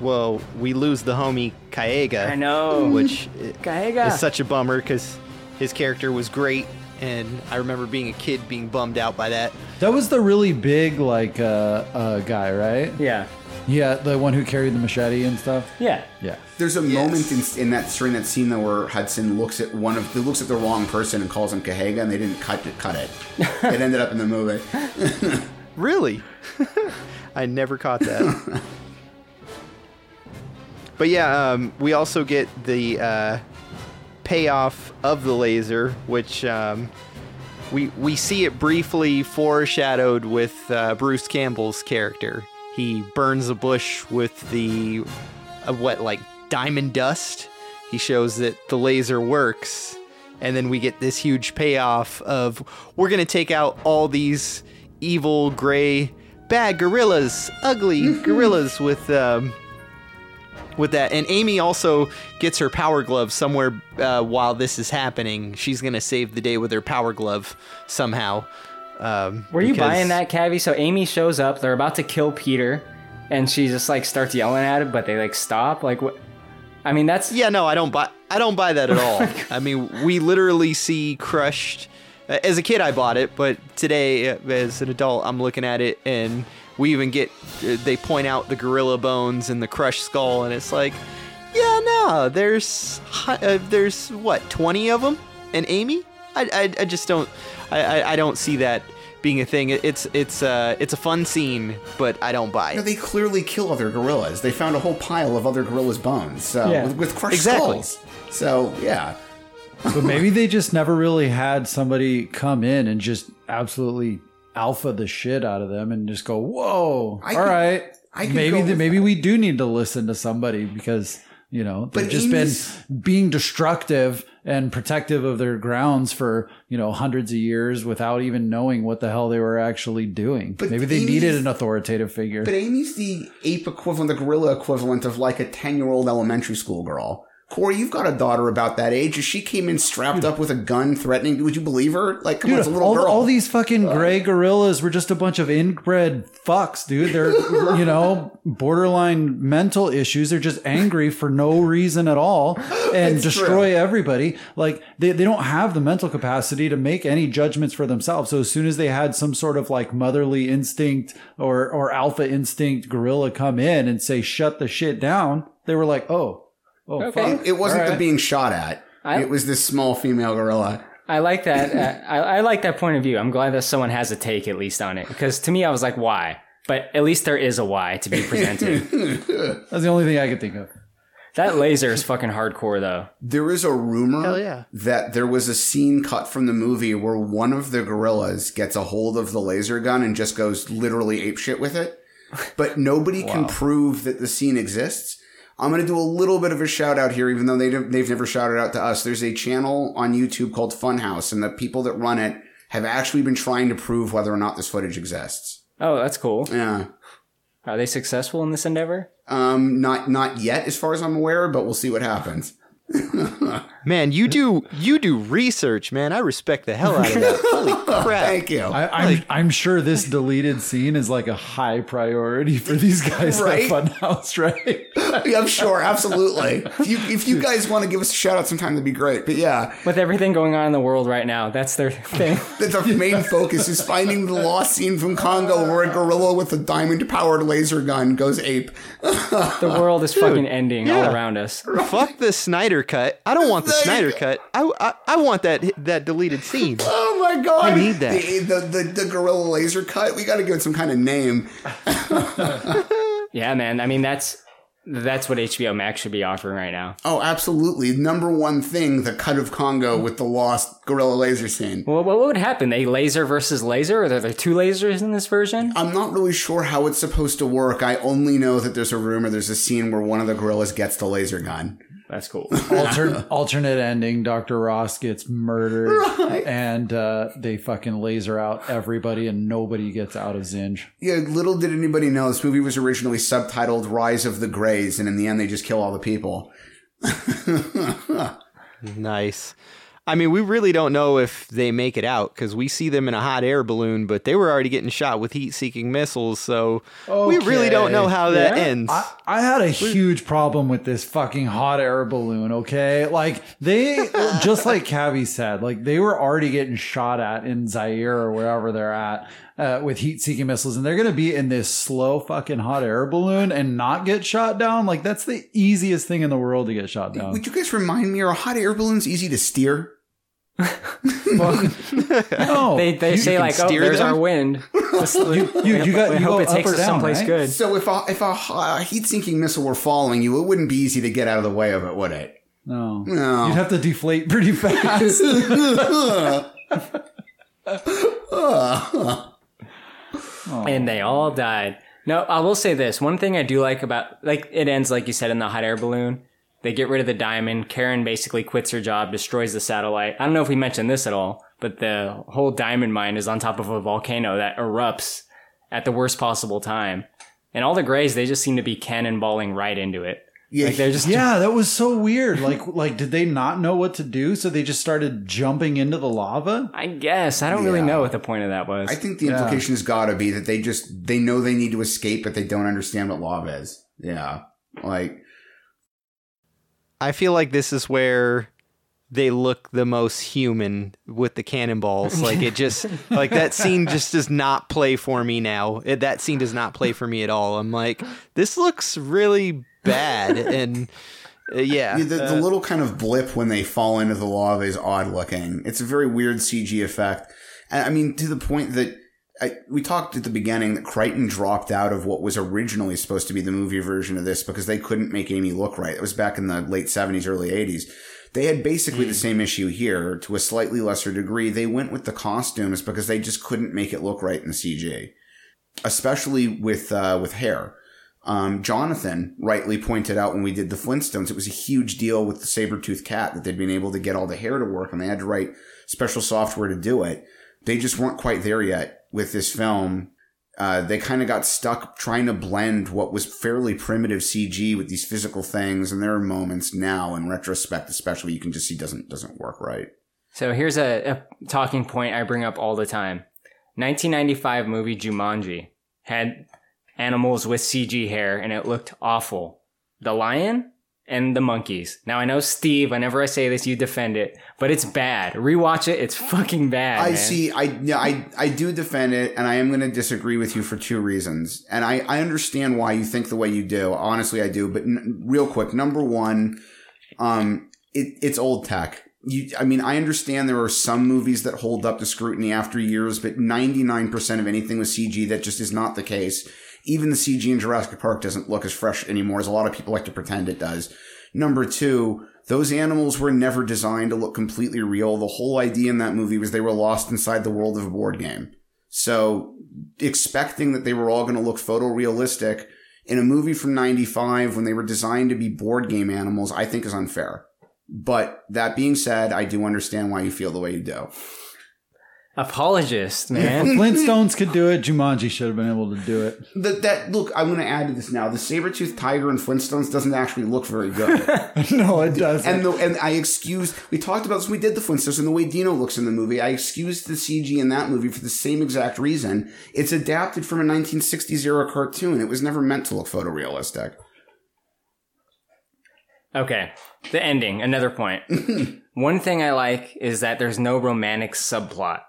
Well, we lose the homie Kahega. I know. which Kahega. is such a bummer because his character was great, and I remember being a kid being bummed out by that. That was the really big like uh, uh, guy, right? Yeah. Yeah, the one who carried the machete and stuff. Yeah. Yeah. There's a moment in, in that during that scene though where Hudson looks at one of looks at the wrong person and calls him Kahega, and they didn't cut it. Cut it. it ended up in the movie. Really? I never caught that. but yeah, um, we also get the uh, payoff of the laser, which um, we we see it briefly foreshadowed with uh, Bruce Campbell's character. He burns a bush with the uh, what like diamond dust. He shows that the laser works, and then we get this huge payoff of we're gonna take out all these evil gray bad gorillas, ugly gorillas with um, with that. And Amy also gets her power glove somewhere uh, while this is happening. She's gonna save the day with her power glove somehow. Um, Were you because- buying that, Cavi? So Amy shows up. They're about to kill Peter, and she just like starts yelling at him, but they like stop. Like what? I mean, that's Yeah, no, I don't buy. I don't buy that at all. I mean, we literally see crushed. As a kid, I bought it, but today, uh, as an adult, I'm looking at it, and we even get. uh, They point out the gorilla bones and the crushed skull, and it's like, yeah, no, there's uh, there's what 20 of them, and Amy. I, I, I just don't. I, I, I don't see that being a thing. It's it's uh it's a fun scene, but I don't buy No, it. they clearly kill other gorillas. They found a whole pile of other gorillas' bones. So Yeah. with, with crushed Exactly. skulls. So yeah. But maybe they just never really had somebody come in and just absolutely alpha the shit out of them and just go, "Whoa, I all could- right." I maybe the, with maybe we do need to listen to somebody because you know they've But just Amy's- been being destructive and protective of their grounds for you know hundreds of years without even knowing what the hell they were actually doing. But maybe they Amy's- needed an authoritative figure. But Amy's the ape equivalent, the gorilla equivalent of like a 10 year old elementary school girl. Corey, you've got a daughter about that age. If she came in strapped up with a gun threatening, would you believe her? Like, come on, Dude, it's a little all, girl. all these fucking uh, gray gorillas were just a bunch of inbred fucks, dude. They're, you know, borderline mental issues. They're just angry for no reason at all and It's destroy true. everybody. Like, they, they don't have the mental capacity to make any judgments for themselves. So as soon as they had some sort of like motherly instinct or, or alpha instinct gorilla come in and say, shut the shit down, they were like, oh, oh, Okay. fuck. it wasn't All the being shot at. I- it was this small female gorilla. I like that. Uh, I, I like that point of view. I'm glad that someone has a take at least on it because to me, I was like, why? But at least there is a why to be presented. That's the only thing I could think of. that laser is fucking hardcore though. There is a rumor yeah. that there was a scene cut from the movie where one of the gorillas gets a hold of the laser gun and just goes literally apeshit with it. But nobody can prove that the scene exists. I'm going to do a little bit of a shout out here, even though they they've never shouted out to us. There's a channel on YouTube called Funhouse, and the people that run it have actually been trying to prove whether or not this footage exists. Oh, that's cool. Yeah. Are they successful in this endeavor? Um, not not yet, as far as I'm aware, but we'll see what happens. Man, you do you do research, man. I respect the hell out of that. Holy crap! Thank you. I, I'm, I'm sure this deleted scene is like a high priority for these guys Right? at Funhouse, right? yeah, I'm sure, absolutely. If you if you guys want to give us a shout out sometime, that'd be great. But yeah, With everything going on in the world right now, that's their thing. that's our main focus is finding the lost scene from Congo where a gorilla with a diamond powered laser gun goes ape. The world is fucking ending yeah. all around us. Fuck the Snyder cut. I don't want the Snyder cut. I, I, I want that that deleted scene. Oh my god! I need that. The the, the, the gorilla laser cut. We got to give it some kind of name. Yeah, man. I mean, that's that's what HBO Max should be offering right now. Oh, absolutely. Number one thing: the cut of Congo with the lost gorilla laser scene. Well, what would happen? They laser versus laser? Or are there two lasers in this version? I'm not really sure how it's supposed to work. I only know that there's a rumor there's a scene where one of the gorillas gets the laser gun. That's cool. Altern- alternate ending Dr. Ross gets murdered and uh, they fucking laser out everybody and nobody gets out of Zinj. Yeah, little did anybody know this movie was originally subtitled Rise of the Greys, and in the end they just kill all the people. Nice. I mean, we really don't know if they make it out because we see them in a hot air balloon, but they were already getting shot with heat-seeking missiles, so we really don't know how that Yeah. ends. I, I had a huge problem with this fucking hot air balloon, okay? Like, they, just like Cavi said, like, they were already getting shot at in Zaire or wherever they're at. Uh, with heat seeking missiles, and they're gonna be in this slow fucking hot air balloon and not get shot down. Like, that's the easiest thing in the world to get shot down. Would you guys remind me, are hot air balloons easy to steer? no, They, they You say can like, oh, there's them? our wind. Just- you, you got, I you hope go it takes up or us down, someplace right? good. So if a, if a, a heat-seeking missile were following you, it wouldn't be easy to get out of the way of it, would it? No. No. You'd have to deflate pretty fast. and they all died. No, I will say this. One thing I do like about like it ends like you said in the hot air balloon. They get rid of the diamond. Karen basically quits her job, destroys the satellite. I don't know if we mentioned this at all, but the whole diamond mine is on top of a volcano that erupts at the worst possible time. And all the Greys, they just seem to be cannonballing right into it. Yeah, like they're just yeah, that was so weird. Like, like, did they not know what to do? So they just started jumping into the lava? I guess I don't really know what the point of that was. I think the implication has got to be that they just they know they need to escape, but they don't understand what lava is. Yeah, like I feel like this is where they look the most human with the cannonballs. Like it just like that scene just does not play for me now. It, that scene does not play for me at all. I'm like, this looks really bad, and uh, yeah, Yeah, the, the uh, little kind of blip when they fall into the lava is odd looking. It's a very weird CG effect. And I mean, to the point that I, we talked at the beginning that Crichton dropped out of what was originally supposed to be the movie version of this because they couldn't make Amy look right. It was back in the late 70s, early 80s. They had basically the same issue here to a slightly lesser degree. They went with the costumes because they just couldn't make it look right in the CG, especially with, uh, with hair. Um, Jonathan rightly pointed out when we did the Flintstones, it was a huge deal with the saber-toothed cat that they'd been able to get all the hair to work and they had to write special software to do it. They just weren't quite there yet with this film. Uh, they kind of got stuck trying to blend what was fairly primitive CG with these physical things. And there are moments now in retrospect, especially you can just see doesn't, doesn't work right. So here's a, a talking point I bring up all the time. 1995 movie Jumanji had animals with CG hair and it looked awful. The lion and the monkeys. Now I know Steve, whenever I say this, you defend it, but it's bad. Rewatch it, it's fucking bad. I man. see. I yeah, I I do defend it, and I am going to disagree with you for two reasons. And I I understand why you think the way you do. Honestly, I do. But n- real quick, number one, um, it it's old tech. You, I mean, I understand there are some movies that hold up to scrutiny after years, but 99% of anything with CG, that just is not the case. Even the CG in Jurassic Park doesn't look as fresh anymore as a lot of people like to pretend it does. Number two, those animals were never designed to look completely real. The whole idea in that movie was they were lost inside the world of a board game. So expecting that they were all going to look photorealistic in a movie from 95 when they were designed to be board game animals, I think is unfair. But that being said, I do understand why you feel the way you do. Apologist, man. the Flintstones could do it, Jumanji should have been able to do it. That, that look, I'm going to add to this now. The saber-toothed tiger in Flintstones doesn't actually look very good. no, it doesn't. and the, and I excuse. We talked about this. when We did the Flintstones and the way Dino looks in the movie. I excused the CG in that movie for the same exact reason. It's adapted from a 1960s era cartoon. It was never meant to look photorealistic. Okay, the ending, another point. One thing I like is that there's no romantic subplot.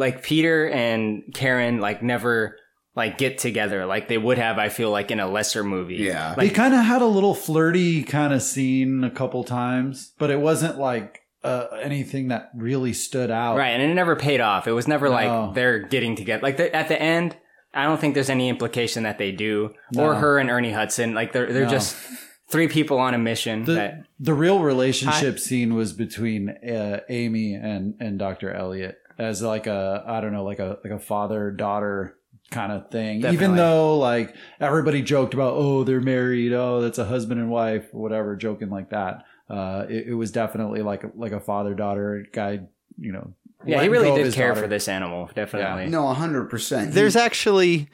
Like Peter and Karen like never like get together like they would have I feel like in a lesser movie. Yeah. they kind of had a little flirty kind of scene a couple times, but it wasn't like uh, anything that really stood out. right, and it never paid off. It was never No. like they're getting together. Like the, at the end, I don't think there's any implication that they do or her and Ernie Hudson like they're they're No. just three people on a mission The, that the real relationship scene was between uh, Amy and, and Dr. Elliot as like a I don't know like a like a father daughter kind of thing. Even though like everybody joked about oh they're married oh that's a husband and wife or whatever joking like that. Uh, it, it was definitely like like a father daughter guy you know. Yeah, he really did care daughter. for this animal, definitely. No, 100%. There's actually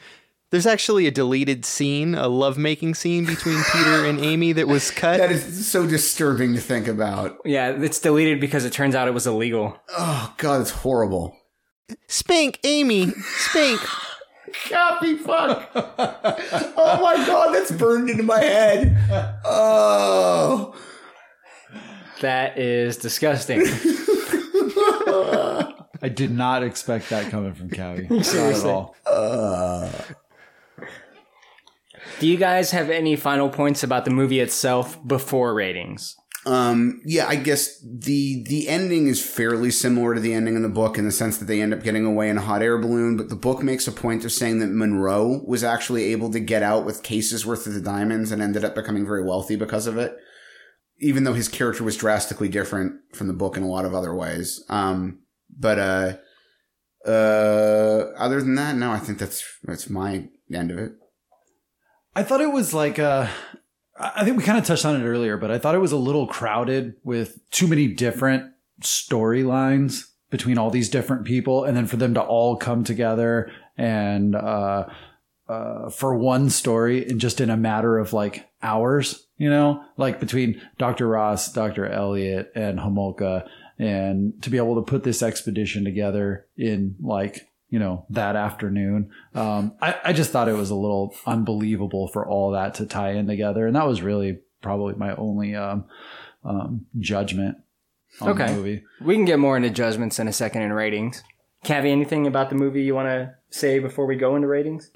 there's actually a deleted scene, a lovemaking scene between Peter and Amy that was cut. That is so disturbing to think about. Yeah, it's deleted because it turns out it was illegal. Oh god, it's horrible. Spank Amy, spank. Copy fuck. oh my god, that's burned into my head. Oh. That is disgusting. I did not expect that coming from Callie. Not at Seriously. all. Uh. Do you guys have any final points about the movie itself before ratings? Um, yeah, I guess the the ending is fairly similar to the ending in the book in the sense that they end up getting away in a hot air balloon, but the book makes a point of saying that Monroe was actually able to get out with cases worth of the diamonds and ended up becoming very wealthy because of it. Even though his character was drastically different from the book in a lot of other ways. Um, but uh uh other than that, no, I think that's that's my end of it. I thought it was like uh I I think we kind of touched on it earlier, but I thought it was a little crowded with too many different storylines between all these different people, and then for them to all come together and uh, uh, for one story and just in a matter of like hours, you know, like between Dr. Ross, Dr. Elliot, and Homolka, and to be able to put this expedition together in like you know that afternoon um, I, I just thought it was a little unbelievable for all that to tie in together and that was really probably my only um, um, judgment on okay. the movie We can get more into judgments in a second in ratings. Cavi, anything about the movie you want to say before we go into ratings?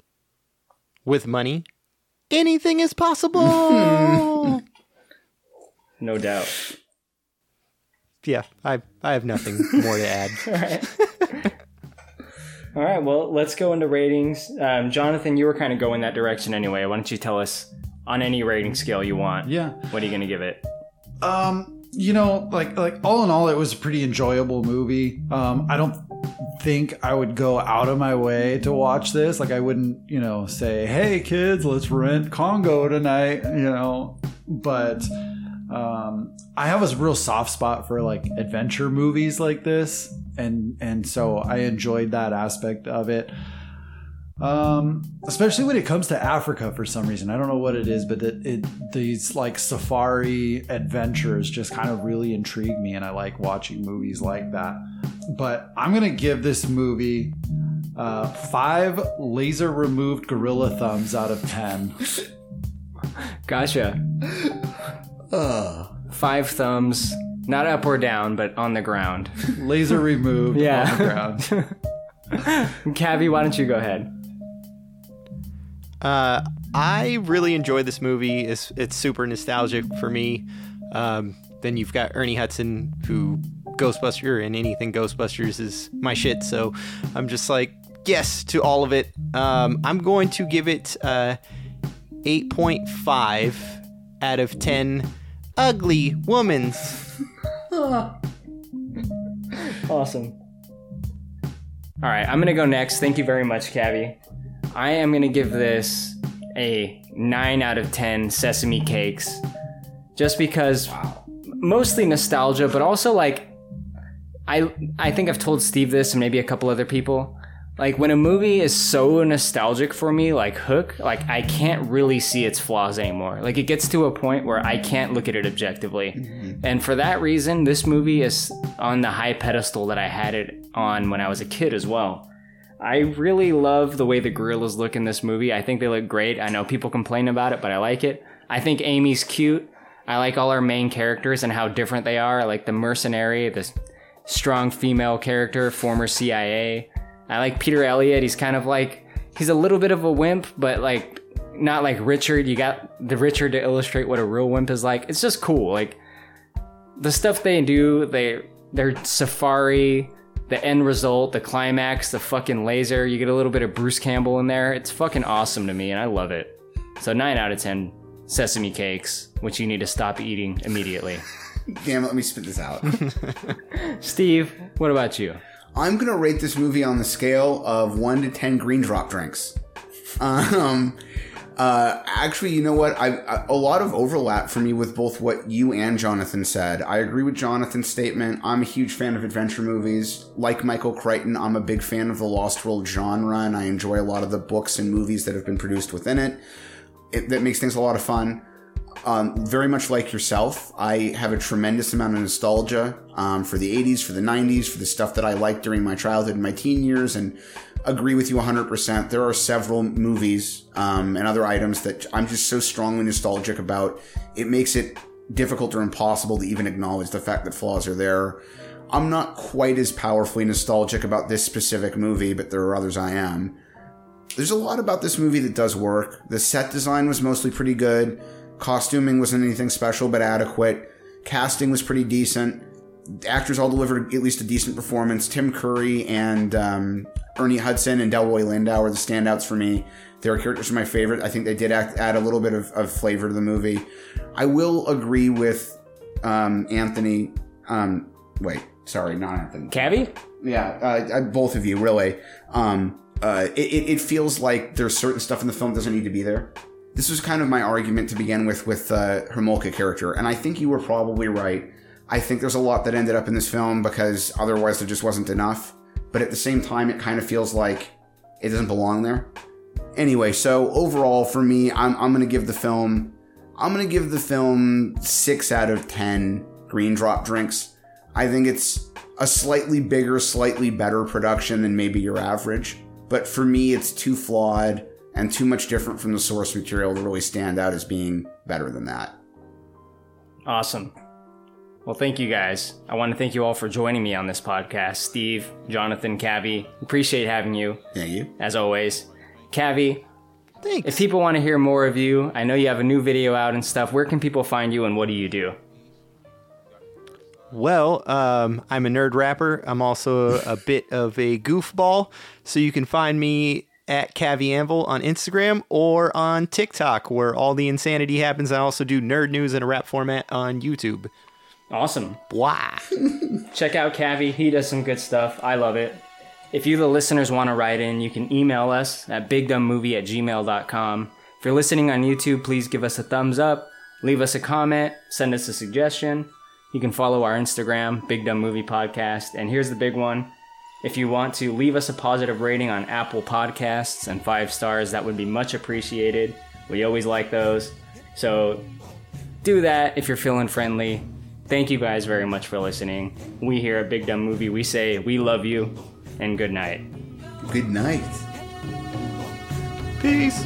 With money, anything is possible. No doubt. yeah, I I have nothing more to add. All right. Well, let's go into ratings. Um, Jonathan, you were kind of going that direction anyway. Why don't you tell us on any rating scale you want? Yeah. What are you going to give it? Um, you know, like like all in all, it was a pretty enjoyable movie. Um, I don't think I would go out of my way to watch this. Like I wouldn't, you know, say, "Hey kids, let's rent Congo tonight," you know. But um, I have a real soft spot for like adventure movies like this, and and so I enjoyed that aspect of it. Um, especially when it comes to Africa for some reason. I don't know what it is, but it, it these like safari adventures just kind of really intrigue me, and I like watching movies like that. But I'm gonna give this movie uh, five laser removed gorilla thumbs out of ten. Gotcha. Five thumbs, not up or down, but on the ground. Laser removed yeah. on the ground. Cavi, why don't you go ahead? Uh, I really enjoy this movie. It's it's super nostalgic for me. Um, then you've got Ernie Hudson, who Ghostbuster and anything Ghostbusters is my shit. So I'm just like yes to all of it. Um, I'm going to give it uh, 8.5 out of 10. Ugly womans. awesome. All right, I'm gonna go next. Thank you very much, Cavi. I am gonna give this a nine out of ten sesame cakes, just because mostly nostalgia, but also like I I think I've told Steve this and maybe a couple other people. Like when a movie is so nostalgic for me, like Hook, like I can't really see its flaws anymore. Like it gets to a point where I can't look at it objectively. Mm-hmm. And for that reason, this movie is on the high pedestal that I had it on when I was a kid as well. I really love the way the gorillas look in this movie. I think they look great. I know people complain about it, but I like it. I think Amy's cute. I like all our main characters and how different they are. I like the mercenary, the strong female character, former CIA. I like Peter Elliott. He's kind of like he's a little bit of a wimp, but like not like Richard. You got the Richard to illustrate what a real wimp is like. It's just cool. Like the stuff they do, they their safari, the end result, the climax, the fucking laser. You get a little bit of Bruce Campbell in there. It's fucking awesome to me, and I love it. So nine out of ten sesame cakes, which you need to stop eating immediately. Damn let me spit this out. Steve, what about you? I'm gonna rate this movie on the scale of one to ten green drop drinks. Um, uh, actually, you know what? I, I a lot of overlap for me with both what you and Jonathan said. I agree with Jonathan's statement. I'm a huge fan of adventure movies. Like Michael Crichton, I'm a big fan of the Lost World genre, and I enjoy a lot of the books and movies that have been produced within it. it that makes things a lot of fun. Um, very much like yourself, I have a tremendous amount of nostalgia um, for the 80s, for the 90s, for the stuff that I liked during my childhood and my teen years, and agree with you 100%. There are several movies um, and other items that I'm just so strongly nostalgic about. It makes it difficult or impossible to even acknowledge the fact that flaws are there. I'm not quite as powerfully nostalgic about this specific movie, but there are others I am. There's a lot about this movie that does work. The set design was mostly pretty good. Costuming wasn't anything special, but adequate. Casting was pretty decent. The actors all delivered at least a decent performance. Tim Curry and um, Ernie Hudson and Delroy Lindo are the standouts for me. Their characters are my favorite. I think they did act, add a little bit of, of flavor to the movie. I will agree with um, Anthony. Um, wait, sorry, not Anthony. Cavi? Yeah, uh, uh, both of you, really. Um, uh, it, it feels like there's certain stuff in the film doesn't need to be there. This was kind of my argument to begin with with uh, Homolka character, and I think you were probably right. I think there's a lot that ended up in this film because otherwise there just wasn't enough. But at the same time, it kind of feels like it doesn't belong there. Anyway, so overall for me, I'm, I'm gonna give the film, I'm gonna give the film six out of ten green drop drinks. I think it's a slightly bigger, slightly better production than maybe your average. But for me, it's too flawed and too much different from the source material to really stand out as being better than that. Awesome. Well, thank you guys. I want to thank you all for joining me on this podcast. Steve, Jonathan, Cavi, appreciate having you. Thank you. As always. Cavi, Thanks. if people want to hear more of you, I know you have a new video out and stuff. Where can people find you and what do you do? Well, um, I'm a nerd rapper. I'm also a bit of a goofball. So you can find me at Cavi Anvil on Instagram or on TikTok, where all the insanity happens. I also do nerd news in a rap format on YouTube. Awesome. Wow. Check out Cavi. He does some good stuff. I love it. If you, the listeners, want to write in, you can email us at bigdumbmovie at gmail.com. If you're listening on YouTube, please give us a thumbs up, leave us a comment, send us a suggestion. You can follow our Instagram, Big Dumb Movie Podcast. And here's the big one. If you want to leave us a positive rating on Apple Podcasts and five stars, that would be much appreciated. We always like those. So do that if you're feeling friendly. Thank you guys very much for listening. We here at Big Dumb Movie, we say we love you and good night. Good night. Peace.